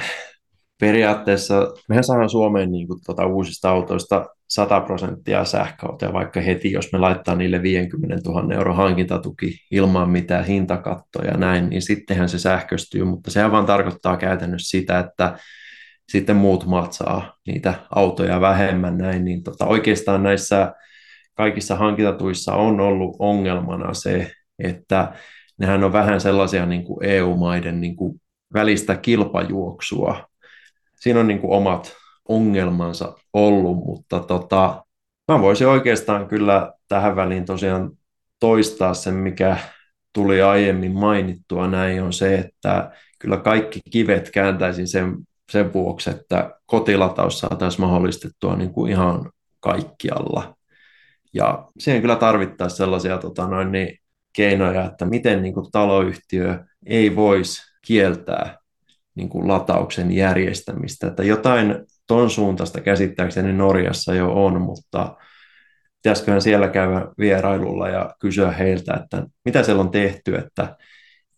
[SPEAKER 4] periaatteessa mehän saadaan Suomeen niin kuin, tuota, uusista autoista 100 prosenttia sähköautoja vaikka heti, jos me laittaa niille 50 000 euro hankintatuki ilman mitään hintakattoja ja näin, niin sittenhän se sähköistyy, mutta sehän vaan tarkoittaa käytännössä sitä, että sitten muut maat saa niitä autoja vähemmän näin, niin tota, oikeastaan näissä kaikissa hankintatuissa on ollut ongelmana se, että nehän on vähän sellaisia niin kuin EU-maiden niin kuin välistä kilpajuoksua, siinä on niin kuin omat ongelmansa ollut, mutta tota, mä voisin oikeastaan kyllä tähän väliin tosiaan toistaa sen, mikä tuli aiemmin mainittua näin, on se, että kyllä kaikki kivet kääntäisin sen, sen vuoksi, että kotilataus saataisiin mahdollistettua niin kuin ihan kaikkialla. Ja siihen kyllä tarvittaisiin sellaisia tota noin, niin, keinoja, että miten niin kuin taloyhtiö ei voisi kieltää niin kuin latauksen järjestämistä. Että jotain ton suuntaista käsittääkseni Norjassa jo on, mutta pitäisiköhän siellä käydä vierailulla ja kysyä heiltä, että mitä siellä on tehty, että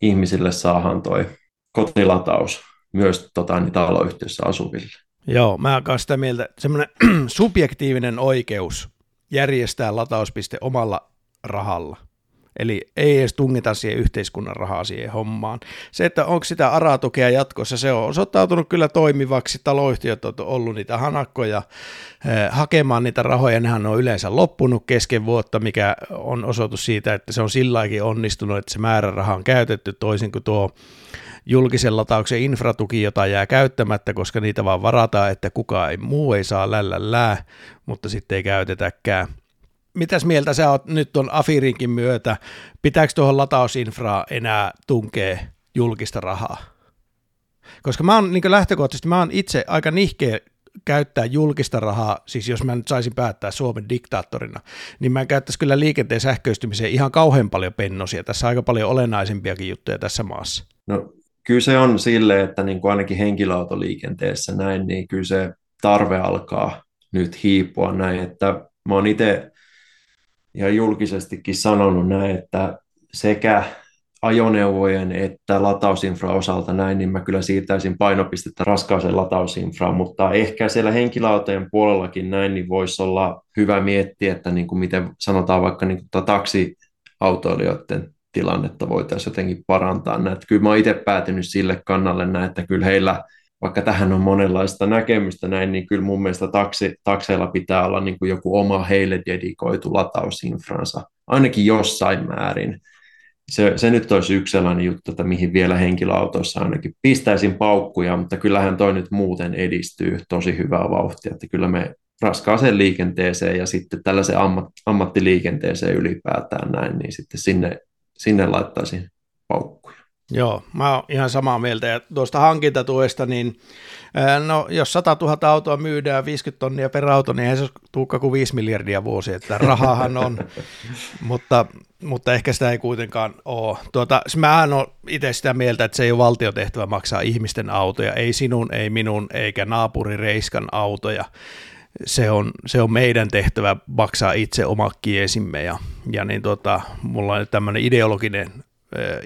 [SPEAKER 4] ihmisille saahan toi kotilataus myös tota, niin taloyhtiössä asuville.
[SPEAKER 3] Joo, mä oon sitä mieltä, että semmoinen <clears throat> subjektiivinen oikeus järjestää latauspiste omalla rahalla Eli ei edes tungita siihen yhteiskunnan rahaa siihen hommaan. Se, että onko sitä aratukea jatkossa, se on osoittautunut kyllä toimivaksi. Taloyhtiöt on ollut niitä hanakkoja eh, hakemaan niitä rahoja. Nehän on yleensä loppunut kesken vuotta, mikä on osoitus siitä, että se on silläkin onnistunut, että se määräraha on käytetty toisin kuin tuo julkisen latauksen infratuki, jota jää käyttämättä, koska niitä vaan varataan, että kukaan ei, muu ei saa lällällää, mutta sitten ei käytetäkään mitäs mieltä sä oot nyt tuon Afirinkin myötä? Pitääkö tuohon latausinfraa enää tunkee julkista rahaa? Koska mä oon niin lähtökohtaisesti, mä oon itse aika nihkeä käyttää julkista rahaa, siis jos mä nyt saisin päättää Suomen diktaattorina, niin mä käyttäisin kyllä liikenteen sähköistymiseen ihan kauhean paljon pennosia. Tässä on aika paljon olennaisempiakin juttuja tässä maassa.
[SPEAKER 4] No kyllä se on sille, että niin kuin ainakin henkilöautoliikenteessä näin, niin kyllä se tarve alkaa nyt hiipua näin, että mä oon itse ihan julkisestikin sanonut näin, että sekä ajoneuvojen että latausinfra osalta näin, niin mä kyllä siirtäisin painopistettä raskaaseen latausinfraan, mutta ehkä siellä henkilöautojen puolellakin näin, niin voisi olla hyvä miettiä, että niin kuin miten sanotaan vaikka niin kuin taksiautoilijoiden tilannetta voitaisiin jotenkin parantaa. Näin. Kyllä mä oon itse päätynyt sille kannalle näin, että kyllä heillä, vaikka tähän on monenlaista näkemystä näin, niin kyllä mun mielestä taksi, takseilla pitää olla niin kuin joku oma heille dedikoitu latausinfransa, ainakin jossain määrin se, se nyt olisi yksi sellainen juttu, että mihin vielä henkilöautoissa ainakin pistäisin paukkuja, mutta kyllähän toi nyt muuten edistyy tosi hyvää vauhtia, että kyllä me raskaaseen liikenteeseen ja sitten tällaiseen ammat, ammattiliikenteeseen ylipäätään näin, niin sitten sinne, sinne laittaisin paukkuja.
[SPEAKER 3] Joo, mä oon ihan samaa mieltä. Ja tuosta hankintatuesta, niin no, jos 100 000 autoa myydään 50 tonnia per auto, niin ei se tuukka kuin 5 miljardia vuosi, että rahahan on, <laughs> mutta, mutta ehkä sitä ei kuitenkaan ole. Tuota, mä oon itse sitä mieltä, että se ei ole valtiotehtävä maksaa ihmisten autoja, ei sinun, ei minun, eikä naapuri Reiskan autoja. Se on, se on meidän tehtävä maksaa itse oma kiesimme ja, ja niin tota, mulla on tämmöinen ideologinen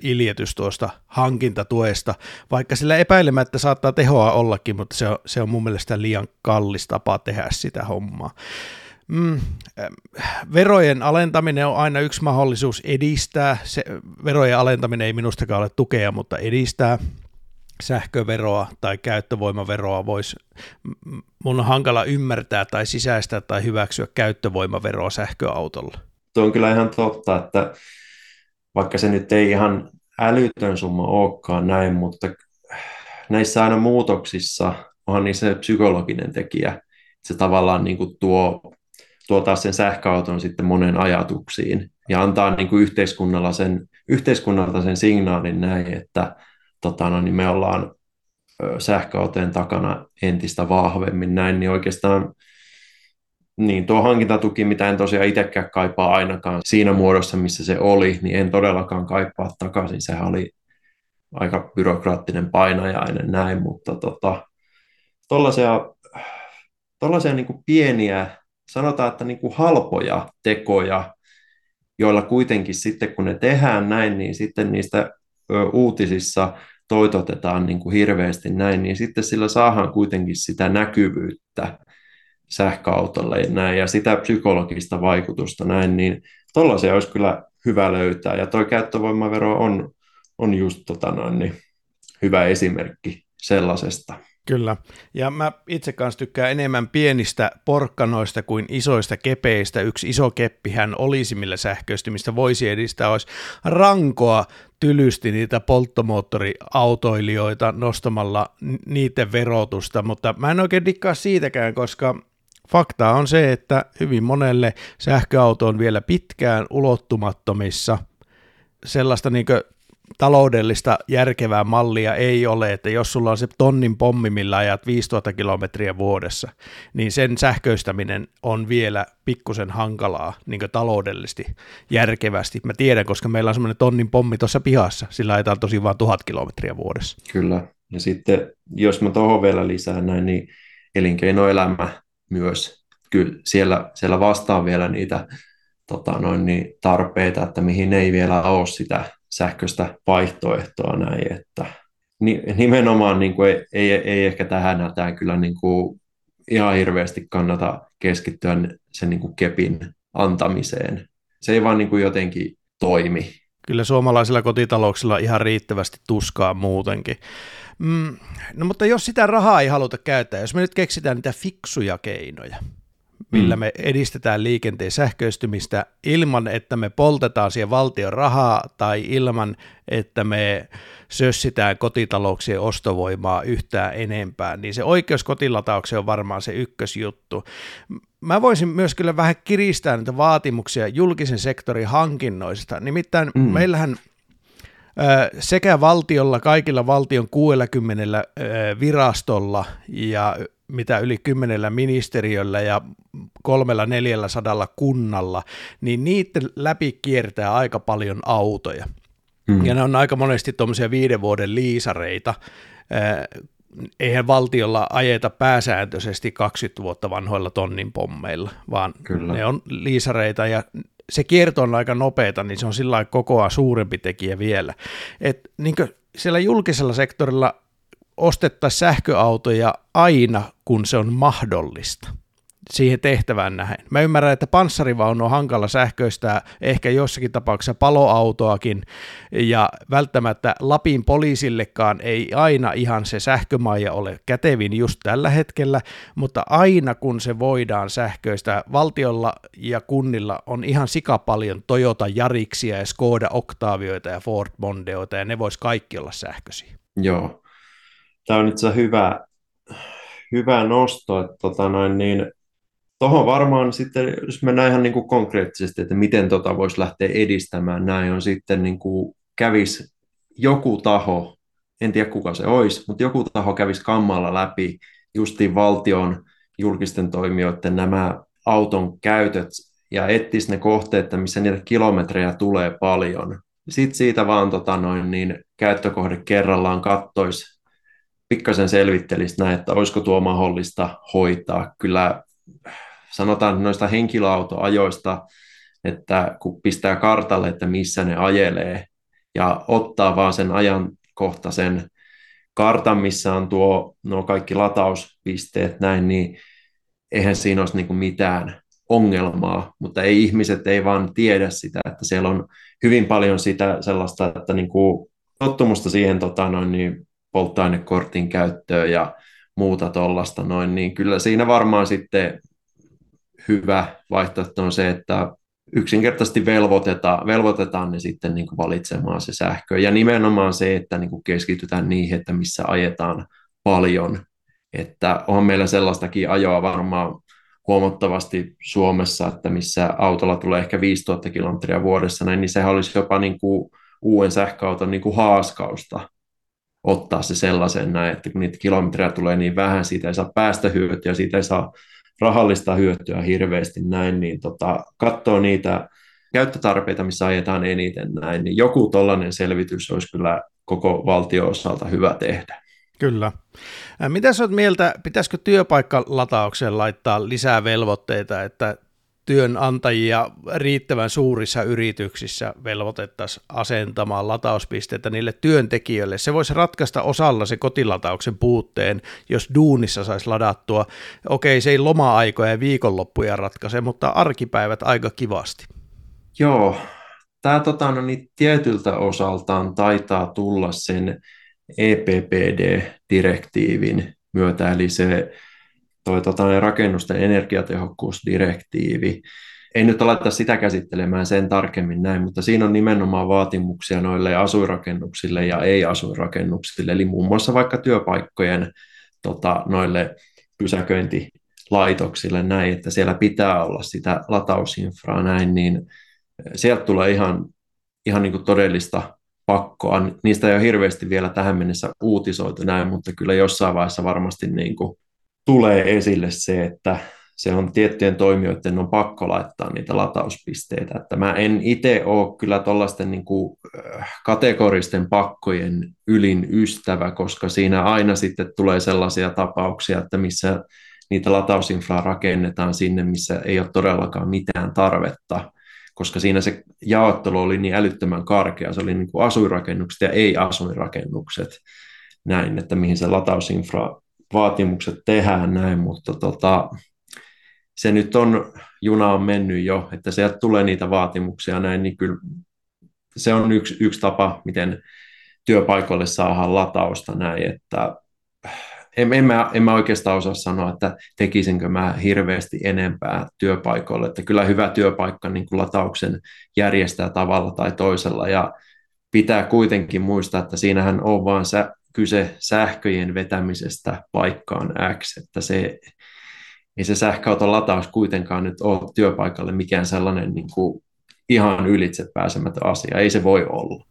[SPEAKER 3] iljetys tuosta hankintatuesta, vaikka sillä epäilemättä saattaa tehoa ollakin, mutta se on, se on mun mielestä liian kallis tapa tehdä sitä hommaa. Mm, verojen alentaminen on aina yksi mahdollisuus edistää. Se, verojen alentaminen ei minustakaan ole tukea, mutta edistää sähköveroa tai käyttövoimaveroa voisi, mun on hankala ymmärtää tai sisäistää tai hyväksyä käyttövoimaveroa sähköautolla.
[SPEAKER 4] Tuo on kyllä ihan totta, että vaikka se nyt ei ihan älytön summa olekaan näin, mutta näissä aina muutoksissa onhan niissä se psykologinen tekijä. Se tavallaan niin kuin tuo, tuo taas sen sähköauton sitten monen ajatuksiin ja antaa niin kuin yhteiskunnalla sen, yhteiskunnalta sen signaalin näin, että tota, no, niin me ollaan sähköautojen takana entistä vahvemmin näin, niin oikeastaan niin, tuo hankintatuki, mitä en tosiaan itsekään kaipaa ainakaan siinä muodossa, missä se oli, niin en todellakaan kaipaa takaisin. Sehän oli aika byrokraattinen painajainen näin, mutta tota, tollaisia, tollaisia niin pieniä, sanotaan, että niin halpoja tekoja, joilla kuitenkin sitten kun ne tehdään näin, niin sitten niistä uutisissa toitotetaan niin kuin hirveästi näin, niin sitten sillä saadaan kuitenkin sitä näkyvyyttä sähköautolle ja näin, ja sitä psykologista vaikutusta näin, niin tuollaisia olisi kyllä hyvä löytää, ja tuo käyttövoimavero on, on just tota noin, niin hyvä esimerkki sellaisesta.
[SPEAKER 3] Kyllä, ja mä itse kanssa tykkään enemmän pienistä porkkanoista kuin isoista kepeistä. Yksi iso keppihän olisi, millä sähköistymistä voisi edistää, olisi rankoa tylysti niitä polttomoottoriautoilijoita nostamalla niiden verotusta, mutta mä en oikein dikkaa siitäkään, koska Fakta on se, että hyvin monelle sähköauto on vielä pitkään ulottumattomissa. Sellaista niin taloudellista järkevää mallia ei ole, että jos sulla on se tonnin pommi, millä ajat 5000 kilometriä vuodessa, niin sen sähköistäminen on vielä pikkusen hankalaa niin taloudellisesti järkevästi. Mä tiedän, koska meillä on semmoinen tonnin pommi tuossa pihassa, sillä ajetaan tosi vain tuhat kilometriä vuodessa.
[SPEAKER 4] Kyllä, ja sitten jos mä tuohon vielä lisään näin, niin elinkeinoelämä myös. Kyllä siellä, siellä vastaan vielä niitä tota, noin, niin tarpeita, että mihin ei vielä ole sitä sähköistä vaihtoehtoa näin, että nimenomaan niin kuin ei, ei, ei ehkä tähän hätään kyllä niin kuin ihan hirveästi kannata keskittyä sen niin kuin kepin antamiseen. Se ei vaan niin kuin jotenkin toimi.
[SPEAKER 3] Kyllä suomalaisilla kotitalouksilla ihan riittävästi tuskaa muutenkin. Mm, no mutta jos sitä rahaa ei haluta käyttää, jos me nyt keksitään niitä fiksuja keinoja, millä mm. me edistetään liikenteen sähköistymistä ilman, että me poltetaan siihen valtion rahaa tai ilman, että me sössitään kotitalouksien ostovoimaa yhtään enempää, niin se oikeus kotilataukseen on varmaan se ykkösjuttu. mä voisin myös kyllä vähän kiristää niitä vaatimuksia julkisen sektorin hankinnoista. Nimittäin mm. meillähän sekä valtiolla, kaikilla valtion 60 virastolla ja mitä yli kymmenellä ministeriöllä ja kolmella neljällä sadalla kunnalla, niin niiden läpi kiertää aika paljon autoja. Mm. Ja ne on aika monesti tuommoisia viiden vuoden liisareita. Eihän valtiolla ajeta pääsääntöisesti 20 vuotta vanhoilla tonnin pommeilla, vaan Kyllä. ne on liisareita ja se kierto on aika nopeata, niin se on sillä kokoa suurempi tekijä vielä. Et niin siellä julkisella sektorilla ostettaisiin sähköautoja aina, kun se on mahdollista siihen tehtävään nähen. Mä ymmärrän, että panssarivaunu on hankala sähköistää, ehkä jossakin tapauksessa paloautoakin, ja välttämättä Lapin poliisillekaan ei aina ihan se sähkömaija ole kätevin just tällä hetkellä, mutta aina kun se voidaan sähköistää, valtiolla ja kunnilla on ihan sikapaljon Toyota Jariksia ja Skoda Octavioita ja Ford Mondeoita, ja ne vois kaikki olla sähköisiä.
[SPEAKER 4] Joo, tämä on itse hyvä, hyvä nosto, että tota noin, niin, tuohon varmaan sitten, jos mennään ihan niin kuin konkreettisesti, että miten tota voisi lähteä edistämään, näin on sitten niin kuin kävisi joku taho, en tiedä kuka se olisi, mutta joku taho kävisi kammalla läpi justiin valtion julkisten toimijoiden nämä auton käytöt ja etsisi ne kohteet, missä niitä kilometrejä tulee paljon. Sitten siitä vaan tota noin, niin käyttökohde kerrallaan kattoisi pikkasen selvittelisi näin, että olisiko tuo mahdollista hoitaa. Kyllä sanotaan noista henkilöautoajoista, että kun pistää kartalle, että missä ne ajelee, ja ottaa vaan sen ajankohtaisen kartan, missä on tuo, nuo kaikki latauspisteet näin, niin eihän siinä olisi niin mitään ongelmaa, mutta ei ihmiset ei vaan tiedä sitä, että siellä on hyvin paljon sitä sellaista, että niin kuin tottumusta siihen tota, noin, niin polttoainekortin käyttöön ja muuta tuollaista noin, niin kyllä siinä varmaan sitten hyvä vaihtoehto on se, että yksinkertaisesti velvoitetaan, velvoitetaan ne sitten niin kuin valitsemaan se sähkö. Ja nimenomaan se, että niin kuin keskitytään niihin, että missä ajetaan paljon. Että on meillä sellaistakin ajoa varmaan huomattavasti Suomessa, että missä autolla tulee ehkä 5000 kilometriä vuodessa, niin sehän olisi jopa niin kuin uuden sähköauton niin kuin haaskausta ottaa se sellaisen näin, että kun niitä kilometrejä tulee niin vähän, siitä ei saa päästä hyötyä, siitä ei saa rahallista hyötyä hirveästi näin, niin tota, katsoo niitä käyttötarpeita, missä ajetaan eniten näin, niin joku tällainen selvitys olisi kyllä koko valtio osalta hyvä tehdä.
[SPEAKER 3] Kyllä. Mitä oot mieltä, pitäisikö työpaikkalataukseen laittaa lisää velvoitteita, että työnantajia riittävän suurissa yrityksissä velvoitettaisiin asentamaan latauspisteitä niille työntekijöille. Se voisi ratkaista osalla se kotilatauksen puutteen, jos duunissa saisi ladattua. Okei, se ei loma-aikoja ja viikonloppuja ratkaise, mutta arkipäivät aika kivasti.
[SPEAKER 4] Joo, tämä tota, no, niin tietyltä osaltaan taitaa tulla sen EPPD-direktiivin myötä, eli se toi tota, rakennusten energiatehokkuusdirektiivi. Ei nyt aleta sitä käsittelemään sen tarkemmin näin, mutta siinä on nimenomaan vaatimuksia noille asuinrakennuksille ja ei-asuinrakennuksille, eli muun muassa vaikka työpaikkojen tota, noille pysäköintilaitoksille näin, että siellä pitää olla sitä latausinfraa näin, niin sieltä tulee ihan, ihan niin kuin todellista pakkoa. Niistä ei ole hirveästi vielä tähän mennessä uutisoitu näin, mutta kyllä jossain vaiheessa varmasti niin kuin tulee esille se, että se on tiettyjen toimijoiden on pakko laittaa niitä latauspisteitä. Että mä en itse ole kyllä tuollaisten niin kategoristen pakkojen ylin ystävä, koska siinä aina sitten tulee sellaisia tapauksia, että missä niitä latausinfraa rakennetaan sinne, missä ei ole todellakaan mitään tarvetta, koska siinä se jaottelu oli niin älyttömän karkea. Se oli niin kuin asuinrakennukset ja ei-asuinrakennukset näin, että mihin se latausinfra vaatimukset tehdään näin, mutta tota, se nyt on, juna on mennyt jo, että sieltä tulee niitä vaatimuksia näin, niin kyllä se on yksi, yksi tapa, miten työpaikoille saadaan latausta näin, että en, en, mä, en mä oikeastaan osaa sanoa, että tekisinkö mä hirveästi enempää työpaikoille, että kyllä hyvä työpaikka niin kuin latauksen järjestää tavalla tai toisella ja pitää kuitenkin muistaa, että siinähän on vaan se kyse sähköjen vetämisestä paikkaan X, että se ei se sähköauton lataus kuitenkaan nyt ole työpaikalle mikään sellainen niin kuin ihan ylitse pääsemätön asia. Ei se voi olla.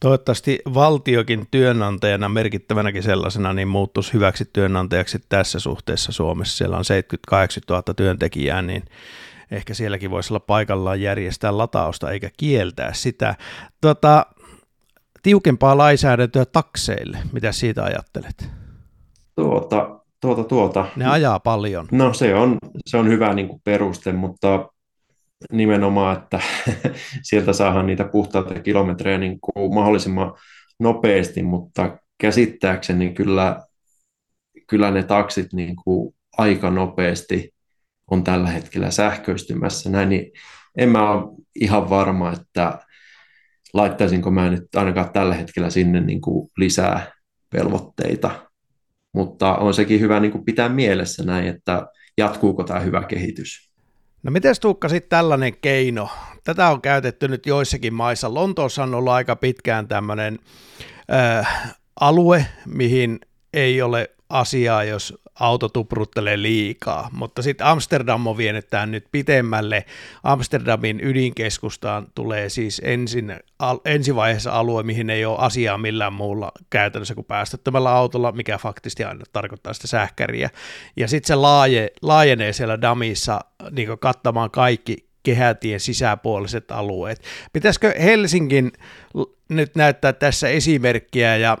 [SPEAKER 3] Toivottavasti valtiokin työnantajana, merkittävänäkin sellaisena, niin muuttuisi hyväksi työnantajaksi tässä suhteessa Suomessa. Siellä on 70-80 000 työntekijää, niin ehkä sielläkin voisi olla paikallaan järjestää latausta eikä kieltää sitä. Tota, tiukempaa lainsäädäntöä takseille, mitä siitä ajattelet?
[SPEAKER 4] Tuota, tuota, tuota.
[SPEAKER 3] Ne ajaa paljon.
[SPEAKER 4] No se on, se on hyvä niin kuin peruste, mutta nimenomaan, että <laughs> sieltä saadaan niitä puhtaita kilometrejä niin kuin mahdollisimman nopeasti, mutta käsittääkseni kyllä, kyllä ne taksit niin kuin aika nopeasti on tällä hetkellä sähköistymässä. Näin, niin en mä ole ihan varma, että laittaisinko mä nyt ainakaan tällä hetkellä sinne niin kuin lisää velvoitteita. Mutta on sekin hyvä niin kuin pitää mielessä näin, että jatkuuko tämä hyvä kehitys.
[SPEAKER 3] No miten Tuukka sitten tällainen keino? Tätä on käytetty nyt joissakin maissa. Lontoossa on ollut aika pitkään tämmöinen äh, alue, mihin ei ole asiaa, jos auto tupruttelee liikaa, mutta sitten Amsterdam on vienyt tämän nyt pitemmälle. Amsterdamin ydinkeskustaan tulee siis ensin, al, ensivaiheessa alue, mihin ei ole asiaa millään muulla käytännössä kuin päästöttömällä autolla, mikä faktisesti aina tarkoittaa sitä sähkäriä. Ja sitten se laaje, laajenee siellä damissa niin kattamaan kaikki kehätien sisäpuoliset alueet. Pitäisikö Helsingin nyt näyttää tässä esimerkkiä ja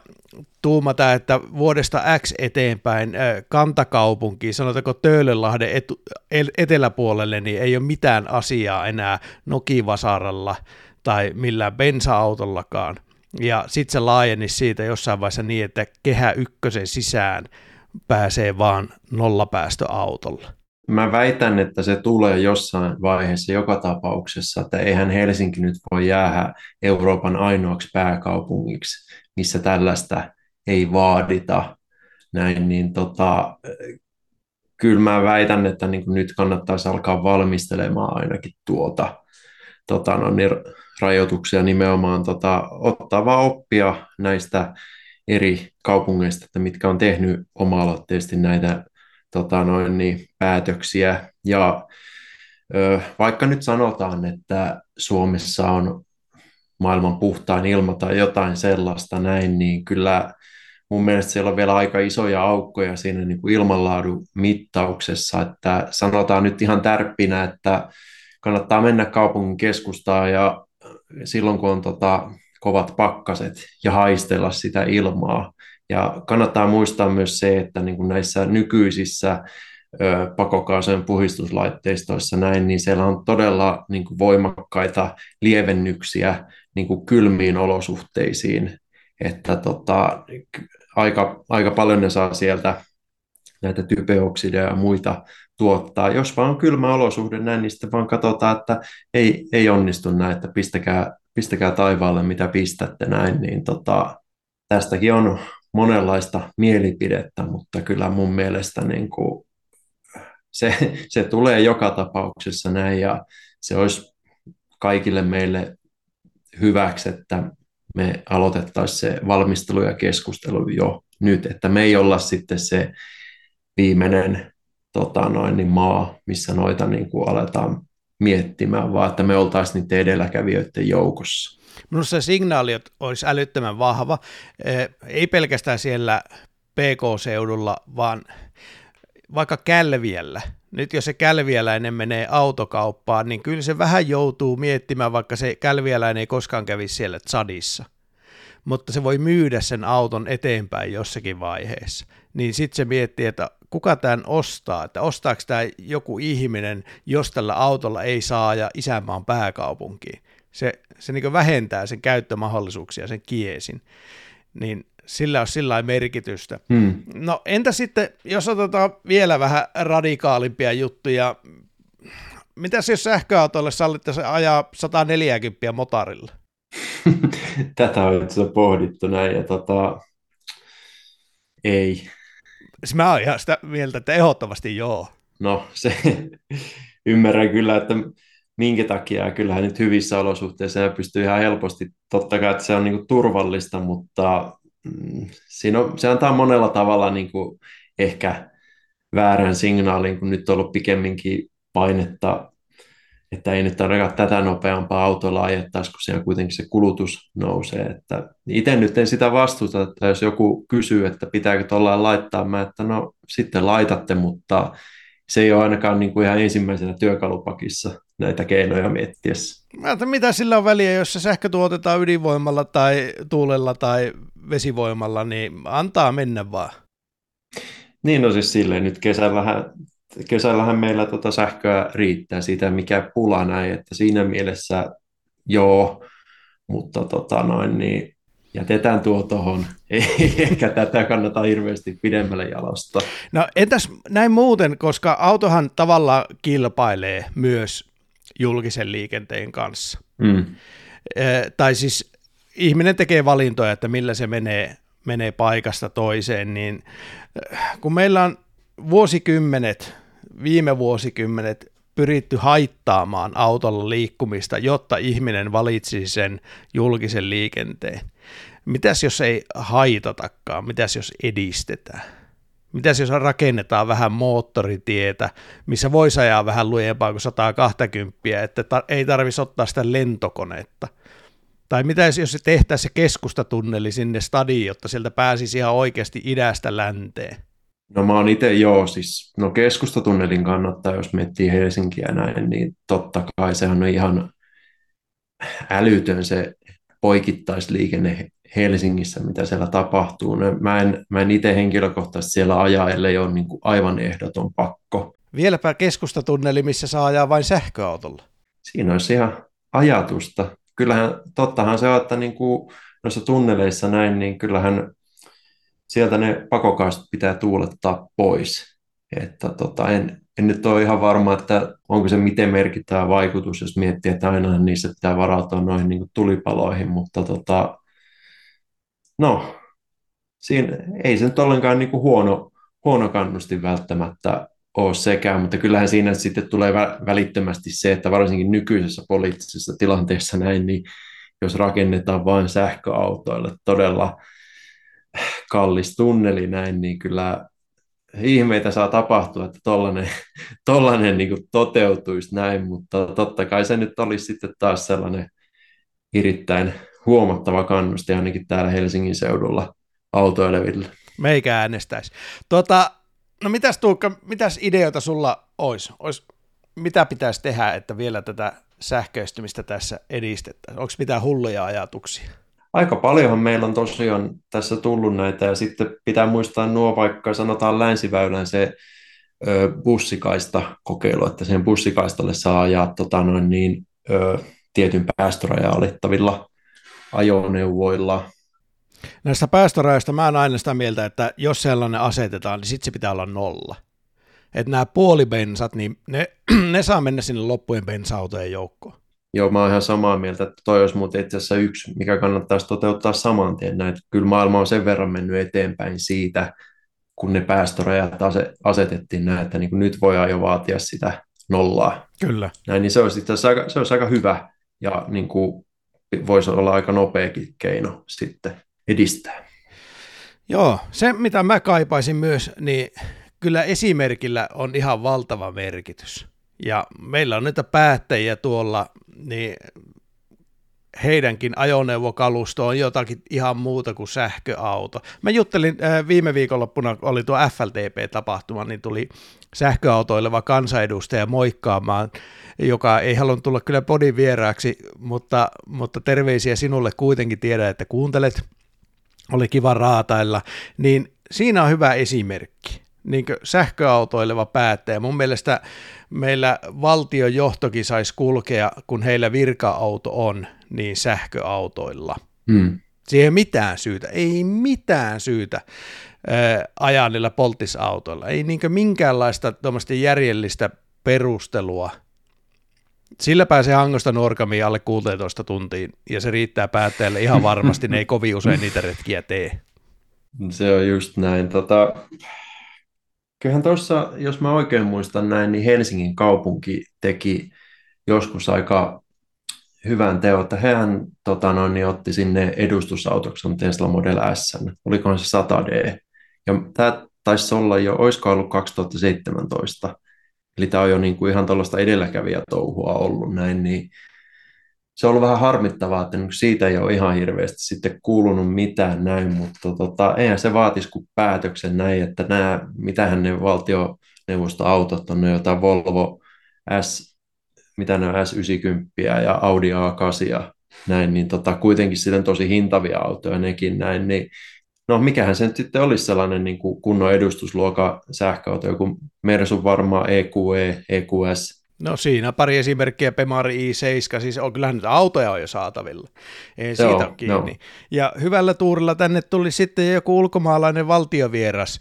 [SPEAKER 3] tuumata, että vuodesta X eteenpäin kantakaupunki, sanotaanko Töölönlahden eteläpuolelle, niin ei ole mitään asiaa enää Nokivasaralla tai millään bensa-autollakaan. Ja sitten se laajeni siitä jossain vaiheessa niin, että kehä ykkösen sisään pääsee vaan nollapäästöautolla.
[SPEAKER 4] Mä väitän, että se tulee jossain vaiheessa joka tapauksessa, että eihän Helsinki nyt voi jäädä Euroopan ainoaksi pääkaupungiksi, missä tällaista ei vaadita. Näin, niin tota, kyllä mä väitän, että niin nyt kannattaisi alkaa valmistelemaan ainakin tuota, tota, no, niin rajoituksia nimenomaan tota, ottaa vaan oppia näistä eri kaupungeista, että mitkä on tehnyt oma-aloitteisesti näitä tota, noin, niin, päätöksiä. Ja ö, vaikka nyt sanotaan, että Suomessa on maailman puhtain ilma tai jotain sellaista näin, niin kyllä mun mielestä siellä on vielä aika isoja aukkoja siinä niin kuin ilmanlaadun mittauksessa, että sanotaan nyt ihan tärppinä, että kannattaa mennä kaupungin keskustaan ja silloin kun on tota, kovat pakkaset ja haistella sitä ilmaa. Ja kannattaa muistaa myös se, että niin kuin näissä nykyisissä pakokaasujen puhistuslaitteistoissa näin, niin siellä on todella niin kuin voimakkaita lievennyksiä niin kuin kylmiin olosuhteisiin, että tota, aika, aika paljon ne saa sieltä näitä typeoksideja ja muita tuottaa. Jos vaan on kylmä olosuhde näin, niin sitten vaan katsotaan, että ei, ei onnistu näin, että pistäkää, pistäkää taivaalle mitä pistätte näin, niin tota, tästäkin on monenlaista mielipidettä, mutta kyllä mun mielestä niin kuin se, se tulee joka tapauksessa näin ja se olisi kaikille meille hyväksi, että me aloitettaisiin se valmistelu ja keskustelu jo nyt, että me ei olla sitten se viimeinen tota noin, niin maa, missä noita niin kuin aletaan miettimään, vaan että me oltaisiin niiden edelläkävijöiden joukossa.
[SPEAKER 3] Minusta se signaali olisi älyttömän vahva, eh, ei pelkästään siellä PK-seudulla, vaan vaikka Kälviellä. Nyt jos se kälviäläinen menee autokauppaan, niin kyllä se vähän joutuu miettimään, vaikka se kälviäläinen ei koskaan kävisi siellä Tsadissa. Mutta se voi myydä sen auton eteenpäin jossakin vaiheessa. Niin sitten se miettii, että kuka tämän ostaa, että ostaako tämä joku ihminen, jos tällä autolla ei saa ja isänmaan pääkaupunkiin. Se, se niin vähentää sen käyttömahdollisuuksia, sen kiesin. Niin sillä on sillä merkitystä. Hmm. No entä sitten, jos otetaan vielä vähän radikaalimpia juttuja, mitäs jos sähköautoille sallittaisiin ajaa 140 motarilla? <laughs>
[SPEAKER 4] Tätä on itse pohdittu näin, ja tota, ei.
[SPEAKER 3] Siis mä oon ihan sitä mieltä, että ehdottomasti joo.
[SPEAKER 4] No se, <laughs> ymmärrän kyllä, että minkä takia, kyllähän nyt hyvissä olosuhteissa ja pystyy ihan helposti, totta kai, että se on niin kuin turvallista, mutta siinä on, se antaa monella tavalla niin kuin ehkä väärän signaalin, kun nyt on ollut pikemminkin painetta, että ei nyt ainakaan tätä nopeampaa autolla ajettaisi, kun siellä kuitenkin se kulutus nousee. Että itse nyt en sitä vastuuta, että jos joku kysyy, että pitääkö tuolla laittaa, mä että no sitten laitatte, mutta se ei ole ainakaan niin kuin ihan ensimmäisenä työkalupakissa näitä keinoja miettiessä.
[SPEAKER 3] Mä mitä sillä on väliä, jos se sähkö tuotetaan ydinvoimalla tai tuulella tai vesivoimalla, niin antaa mennä vaan.
[SPEAKER 4] Niin, no siis silleen nyt kesällähän, kesällähän meillä tota sähköä riittää siitä, mikä pula näin, että siinä mielessä joo, mutta tota noin, niin jätetään tuo tuohon. <laughs> Ehkä tätä kannata hirveästi pidemmälle jalostaa.
[SPEAKER 3] No entäs näin muuten, koska autohan tavallaan kilpailee myös julkisen liikenteen kanssa. Mm. Tai siis ihminen tekee valintoja, että millä se menee, menee paikasta toiseen, niin kun meillä on vuosikymmenet, viime vuosikymmenet pyritty haittaamaan autolla liikkumista, jotta ihminen valitsisi sen julkisen liikenteen. Mitäs jos ei haitatakaan, mitäs jos edistetään? Mitäs jos rakennetaan vähän moottoritietä, missä voisi ajaa vähän lujempaa kuin 120, että tar- ei tarvitsisi ottaa sitä lentokonetta? Tai mitä jos se tehtäisiin se keskustatunneli sinne stadiin, jotta sieltä pääsisi ihan oikeasti idästä länteen?
[SPEAKER 4] No mä oon itse joo, siis no keskustatunnelin kannattaa, jos miettii Helsinkiä näin, niin totta kai sehän on ihan älytön se poikittaisliikenne Helsingissä, mitä siellä tapahtuu. No, mä en, mä en itse henkilökohtaisesti siellä ajaa, ellei ole niin kuin aivan ehdoton pakko.
[SPEAKER 3] Vieläpä keskustatunneli, missä saa ajaa vain sähköautolla.
[SPEAKER 4] Siinä olisi ihan ajatusta. Kyllähän, tottahan se on, että niin kuin noissa tunneleissa näin, niin kyllähän sieltä ne pakokaasut pitää tuulettaa pois. Että tota, en, en nyt ole ihan varma, että onko se miten merkittävä vaikutus, jos miettii, että aina niissä pitää varautua noihin niin tulipaloihin, mutta tota, no, siinä, ei se nyt ollenkaan niin kuin huono, huono kannustin välttämättä ole sekään, mutta kyllähän siinä sitten tulee välittömästi se, että varsinkin nykyisessä poliittisessa tilanteessa näin, niin jos rakennetaan vain sähköautoille todella kallis tunneli näin, niin kyllä ihmeitä saa tapahtua, että tollainen, <laughs> tollainen niin toteutuisi näin, mutta totta kai se nyt olisi sitten taas sellainen erittäin huomattava kannusti ainakin täällä Helsingin seudulla autoileville.
[SPEAKER 3] Meikä äänestäisi. Tota, no mitäs Tuukka, mitäs ideoita sulla olisi? Ois, mitä pitäisi tehdä, että vielä tätä sähköistymistä tässä edistettäisiin? Onko mitään hulluja ajatuksia?
[SPEAKER 4] Aika paljonhan meillä on tosiaan tässä tullut näitä, ja sitten pitää muistaa nuo vaikka sanotaan länsiväylän se ö, bussikaista kokeilu, että sen bussikaistalle saa ajaa tota noin niin, ö, tietyn päästörajaa alittavilla ajoneuvoilla.
[SPEAKER 3] Näistä päästörajoista mä oon aina sitä mieltä, että jos sellainen asetetaan, niin sitten se pitää olla nolla. Että nämä puolibensat, niin ne, <clears throat> ne saa mennä sinne loppujen bensa-autojen joukkoon.
[SPEAKER 4] Joo, mä oon ihan samaa mieltä, että toi olisi muuten itse asiassa yksi, mikä kannattaisi toteuttaa saman tien näin. Kyllä maailma on sen verran mennyt eteenpäin siitä, kun ne päästörajat asetettiin näin, että niin kuin nyt voidaan jo vaatia sitä nollaa.
[SPEAKER 3] Kyllä.
[SPEAKER 4] Näin, niin se olisi, itse aika, se olisi aika hyvä ja niin kuin voisi olla aika nopeakin keino sitten edistää.
[SPEAKER 3] Joo, se mitä mä kaipaisin myös, niin kyllä esimerkillä on ihan valtava merkitys. Ja meillä on niitä päättäjiä tuolla, niin heidänkin ajoneuvokalusto on jotakin ihan muuta kuin sähköauto. Mä juttelin äh, viime viikonloppuna, oli tuo FLTP-tapahtuma, niin tuli sähköautoileva kansanedustaja moikkaamaan, joka ei halunnut tulla kyllä podin vieraaksi, mutta, mutta terveisiä sinulle kuitenkin tiedä, että kuuntelet, oli kiva raatailla, niin siinä on hyvä esimerkki niin sähköautoileva päättäjä. Mun mielestä meillä valtion johtokin saisi kulkea, kun heillä virka-auto on, niin sähköautoilla. Hmm. Siihen ei mitään syytä, ei mitään syytä ää, ajaa niillä polttisautoilla. Ei niin minkäänlaista järjellistä perustelua. Sillä pääsee Hangosta Nuorkamiin alle 16 tuntiin, ja se riittää päättäjälle ihan varmasti, ne ei kovin usein niitä retkiä tee.
[SPEAKER 4] Se on just näin. Tota, Kyllähän tuossa, jos mä oikein muistan näin, niin Helsingin kaupunki teki joskus aika hyvän teon, että hehän tota noin, niin otti sinne edustusautoksi Tesla Model S, olikohan se 100D. Ja tämä taisi olla jo, olisiko ollut 2017, eli tämä on jo niin kuin ihan tuollaista edelläkävijätouhua ollut näin, niin se on ollut vähän harmittavaa, että niin siitä ei ole ihan hirveästi sitten kuulunut mitään näin, mutta tota, eihän se vaatisi kuin päätöksen näin, että nämä, mitähän ne valtioneuvostoautot on, ne jotain Volvo S, mitä ne on S90 ja Audi A8 ja näin, niin tota, kuitenkin sitten tosi hintavia autoja nekin näin, niin no mikähän se nyt sitten olisi sellainen niin kunnon edustusluokan sähköauto, joku Mersu varmaan EQE, EQS,
[SPEAKER 3] No siinä pari esimerkkiä, Pemari i7, siis on, kyllähän nyt autoja on jo saatavilla, ei siitä ole kiinni. No. Ja hyvällä tuurilla tänne tuli sitten joku ulkomaalainen valtiovieras,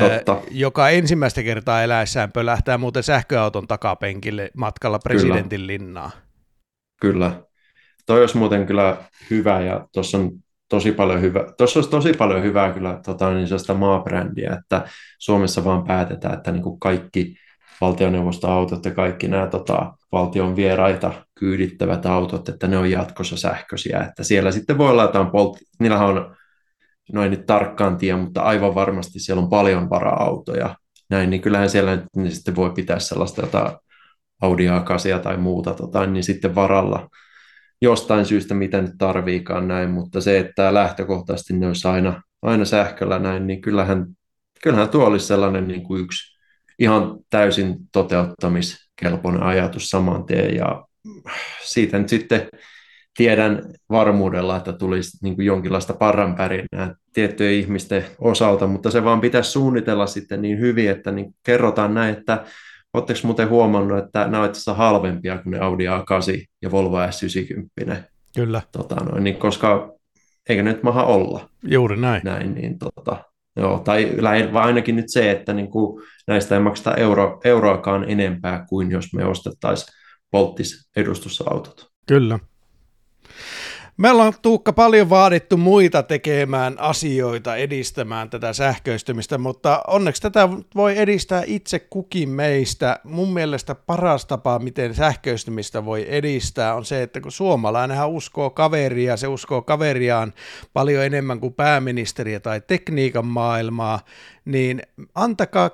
[SPEAKER 3] Totta. joka ensimmäistä kertaa eläessään pölähtää muuten sähköauton takapenkille matkalla presidentin kyllä. linnaa.
[SPEAKER 4] Kyllä. Toi olisi muuten kyllä hyvä ja tuossa on tosi paljon hyvä, tuossa olisi tosi paljon hyvää kyllä tota, niin maabrändiä, että Suomessa vaan päätetään, että niin kuin kaikki valtioneuvostoautot ja kaikki nämä tota, valtion vieraita kyydittävät autot, että ne on jatkossa sähköisiä, että siellä sitten voi olla jotain poltti, niillähän on, no ei nyt tarkkaan tiedä, mutta aivan varmasti siellä on paljon vara-autoja, näin, niin kyllähän siellä niin sitten voi pitää sellaista jotain Audi A8 tai muuta, tota, niin sitten varalla jostain syystä, mitä nyt tarviikaan näin, mutta se, että lähtökohtaisesti ne olisi aina, aina sähköllä näin, niin kyllähän, kyllähän tuo olisi sellainen niin kuin yksi ihan täysin toteuttamiskelpoinen ajatus saman tien ja siitä nyt sitten tiedän varmuudella, että tulisi niin kuin jonkinlaista parranpärinää tiettyjen ihmisten osalta, mutta se vaan pitäisi suunnitella sitten niin hyvin, että niin kerrotaan näin, että Oletteko muuten huomannut, että nämä ovat halvempia kuin ne Audi A8 ja Volvo S90?
[SPEAKER 3] Kyllä.
[SPEAKER 4] Tota noin, niin koska eikö nyt maha olla?
[SPEAKER 3] Juuri näin.
[SPEAKER 4] näin niin tota, joo, tai ainakin nyt se, että niin kuin näistä ei makseta euro, euroakaan enempää kuin jos me ostettaisiin polttis edustusautot.
[SPEAKER 3] Kyllä. Me ollaan Tuukka paljon vaadittu muita tekemään asioita, edistämään tätä sähköistymistä, mutta onneksi tätä voi edistää itse kukin meistä. Mun mielestä paras tapa, miten sähköistymistä voi edistää, on se, että kun suomalainenhan uskoo kaveria, se uskoo kaveriaan paljon enemmän kuin pääministeriä tai tekniikan maailmaa, niin antakaa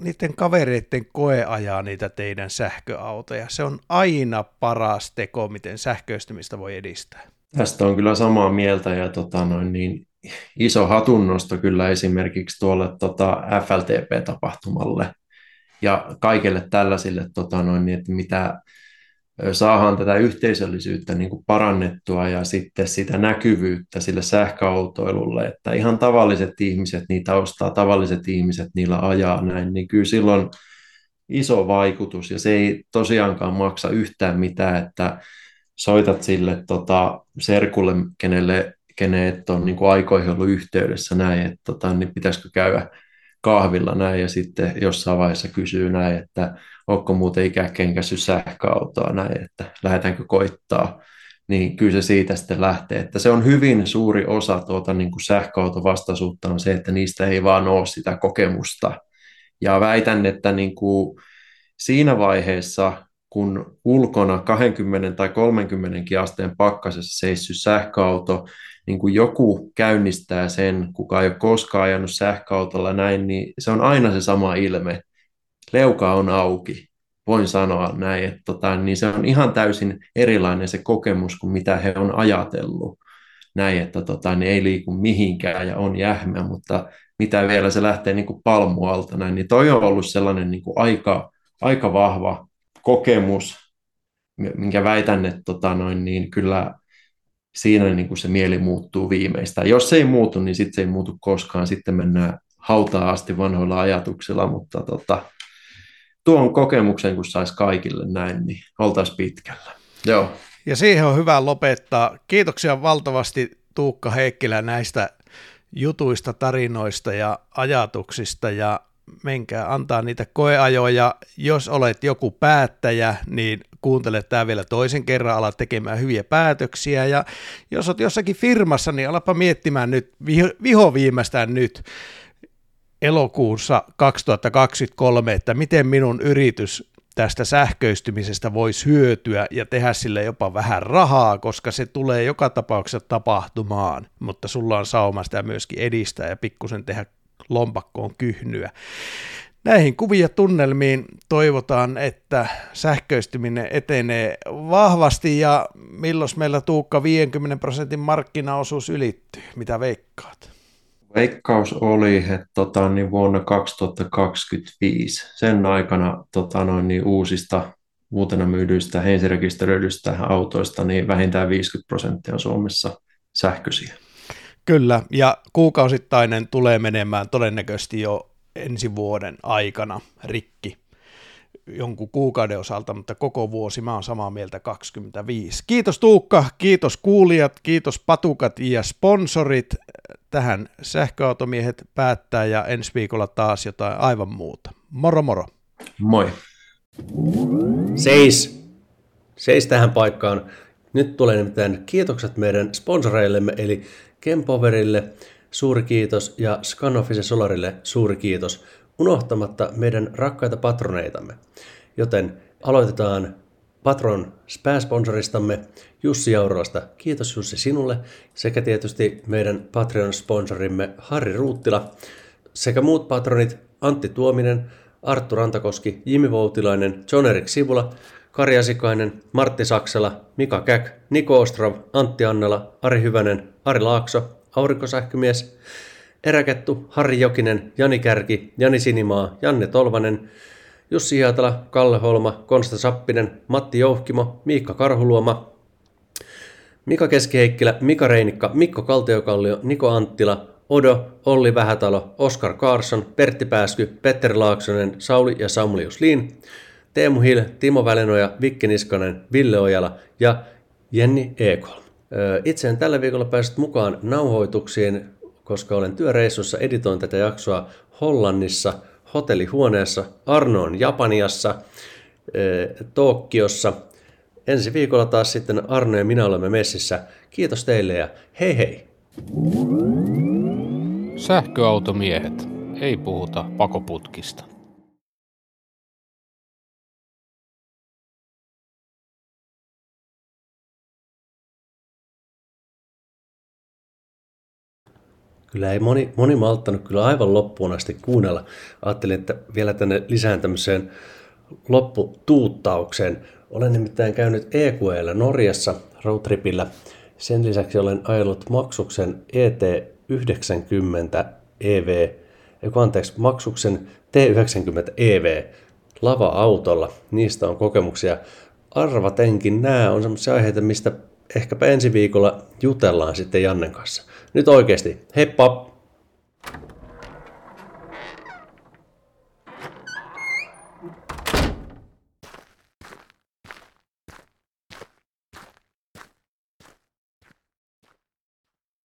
[SPEAKER 3] niiden kavereiden koeajaa niitä teidän sähköautoja. Se on aina paras teko, miten sähköistymistä voi edistää.
[SPEAKER 4] Tästä on kyllä samaa mieltä ja tota noin, niin iso hatunnosto kyllä esimerkiksi tuolle tota FLTP-tapahtumalle ja kaikille tällaisille, tota noin, niin, että mitä saadaan tätä yhteisöllisyyttä niin kuin parannettua ja sitten sitä näkyvyyttä sille sähköautoilulle, että ihan tavalliset ihmiset niitä ostaa, tavalliset ihmiset niillä ajaa näin, niin kyllä silloin iso vaikutus ja se ei tosiaankaan maksa yhtään mitään, että soitat sille tota, serkulle, kenelle, kenet on niin kuin aikoihin ollut yhteydessä näin, että tota, niin pitäisikö käydä kahvilla näin ja sitten jossain vaiheessa kysyy näin, että onko muuten ikäkenkäsy sähköautoa näin, että lähdetäänkö koittaa, niin kyllä se siitä sitten lähtee. Että se on hyvin suuri osa tuota niin kuin sähköautovastaisuutta on se, että niistä ei vaan ole sitä kokemusta. Ja väitän, että niin kuin siinä vaiheessa, kun ulkona 20 tai 30 asteen pakkasessa seissyt sähköauto, niin kun joku käynnistää sen, kuka ei ole koskaan ajanut sähköautolla näin, niin se on aina se sama ilme. Leuka on auki, voin sanoa näin, että tota, niin se on ihan täysin erilainen se kokemus kuin mitä he on ajatellut. Näin, että tota, niin ei liiku mihinkään ja on jähmä, mutta mitä vielä se lähtee niin kuin palmualta näin, niin toi on ollut sellainen niin kuin aika, aika vahva kokemus, minkä väitän, että tota noin, niin kyllä siinä niin kuin se mieli muuttuu viimeistään. Jos se ei muutu, niin sitten se ei muutu koskaan. Sitten mennään hautaa asti vanhoilla ajatuksilla, mutta tota, tuon kokemuksen, kun saisi kaikille näin, niin oltaisiin pitkällä. Joo.
[SPEAKER 3] Ja siihen on hyvä lopettaa. Kiitoksia valtavasti Tuukka Heikkilä näistä jutuista, tarinoista ja ajatuksista ja menkää antaa niitä koeajoja. Jos olet joku päättäjä, niin kuuntele tämä vielä toisen kerran, ala tekemään hyviä päätöksiä. Ja jos olet jossakin firmassa, niin alapa miettimään nyt, viho viimeistään nyt, elokuussa 2023, että miten minun yritys tästä sähköistymisestä voisi hyötyä ja tehdä sille jopa vähän rahaa, koska se tulee joka tapauksessa tapahtumaan, mutta sulla on sauma sitä myöskin edistää ja pikkusen tehdä lompakkoon kyhnyä. Näihin kuvia tunnelmiin toivotaan, että sähköistyminen etenee vahvasti ja milloin meillä Tuukka 50 prosentin markkinaosuus ylittyy? Mitä veikkaat?
[SPEAKER 4] Veikkaus oli, että tota, niin vuonna 2025 sen aikana tota, noin, niin uusista uutena myydyistä heinsirekisteröidyistä autoista niin vähintään 50 prosenttia on Suomessa sähköisiä.
[SPEAKER 3] Kyllä, ja kuukausittainen tulee menemään todennäköisesti jo ensi vuoden aikana rikki jonkun kuukauden osalta, mutta koko vuosi mä oon samaa mieltä 25. Kiitos Tuukka, kiitos kuulijat, kiitos patukat ja sponsorit. Tähän sähköautomiehet päättää ja ensi viikolla taas jotain aivan muuta. Moro moro.
[SPEAKER 4] Moi.
[SPEAKER 1] Seis! Seis tähän paikkaan. Nyt tulee nimittäin kiitokset meidän sponsoreillemme, eli Kempoverille suuri kiitos ja Scanoffis Solarille suuri kiitos, unohtamatta meidän rakkaita patroneitamme. Joten aloitetaan Patron pääsponsoristamme Jussi Jaurolasta. Kiitos Jussi sinulle sekä tietysti meidän Patreon-sponsorimme Harri Ruuttila sekä muut patronit Antti Tuominen, Arttu Rantakoski, Jimi Voutilainen, John Erik Sivula, Kari Asikainen, Martti Saksela, Mika Käk, Niko Ostrov, Antti Annela, Ari Hyvänen, Ari Laakso, Aurinkosähkömies, Eräkettu, Harri Jokinen, Jani Kärki, Jani Sinimaa, Janne Tolvanen, Jussi Hiatala, Kalle Holma, Konsta Sappinen, Matti Jouhkimo, Miikka Karhuluoma, Mika Keskiheikkilä, Mika Reinikka, Mikko Kaltiokallio, Niko Anttila, Odo, Olli Vähätalo, Oskar Karsson, Pertti Pääsky, Petteri Laaksonen, Sauli ja Samulius Liin, Teemu Hill, Timo Välenoja, Vikke Niskanen, Ville Ojala ja Jenni Ekholm. Itse en tällä viikolla päässyt mukaan nauhoituksiin, koska olen työreissussa editoin tätä jaksoa Hollannissa, hotellihuoneessa, Arnoon Japaniassa, Tokiossa. Ensi viikolla taas sitten Arno ja minä olemme messissä. Kiitos teille ja hei hei!
[SPEAKER 2] Sähköautomiehet. Ei puhuta pakoputkista.
[SPEAKER 1] Kyllä ei moni, moni malttanut kyllä aivan loppuun asti kuunnella. Ajattelin, että vielä tänne lisään tämmöiseen lopputuuttaukseen. Olen nimittäin käynyt EQEllä Norjassa roadtripillä. Sen lisäksi olen ajellut maksuksen ET90 EV, anteeksi, maksuksen T90 EV lava-autolla. Niistä on kokemuksia. Arvatenkin nämä on sellaisia aiheita, mistä ehkäpä ensi viikolla jutellaan sitten Jannen kanssa. Nyt oikeasti, heippa!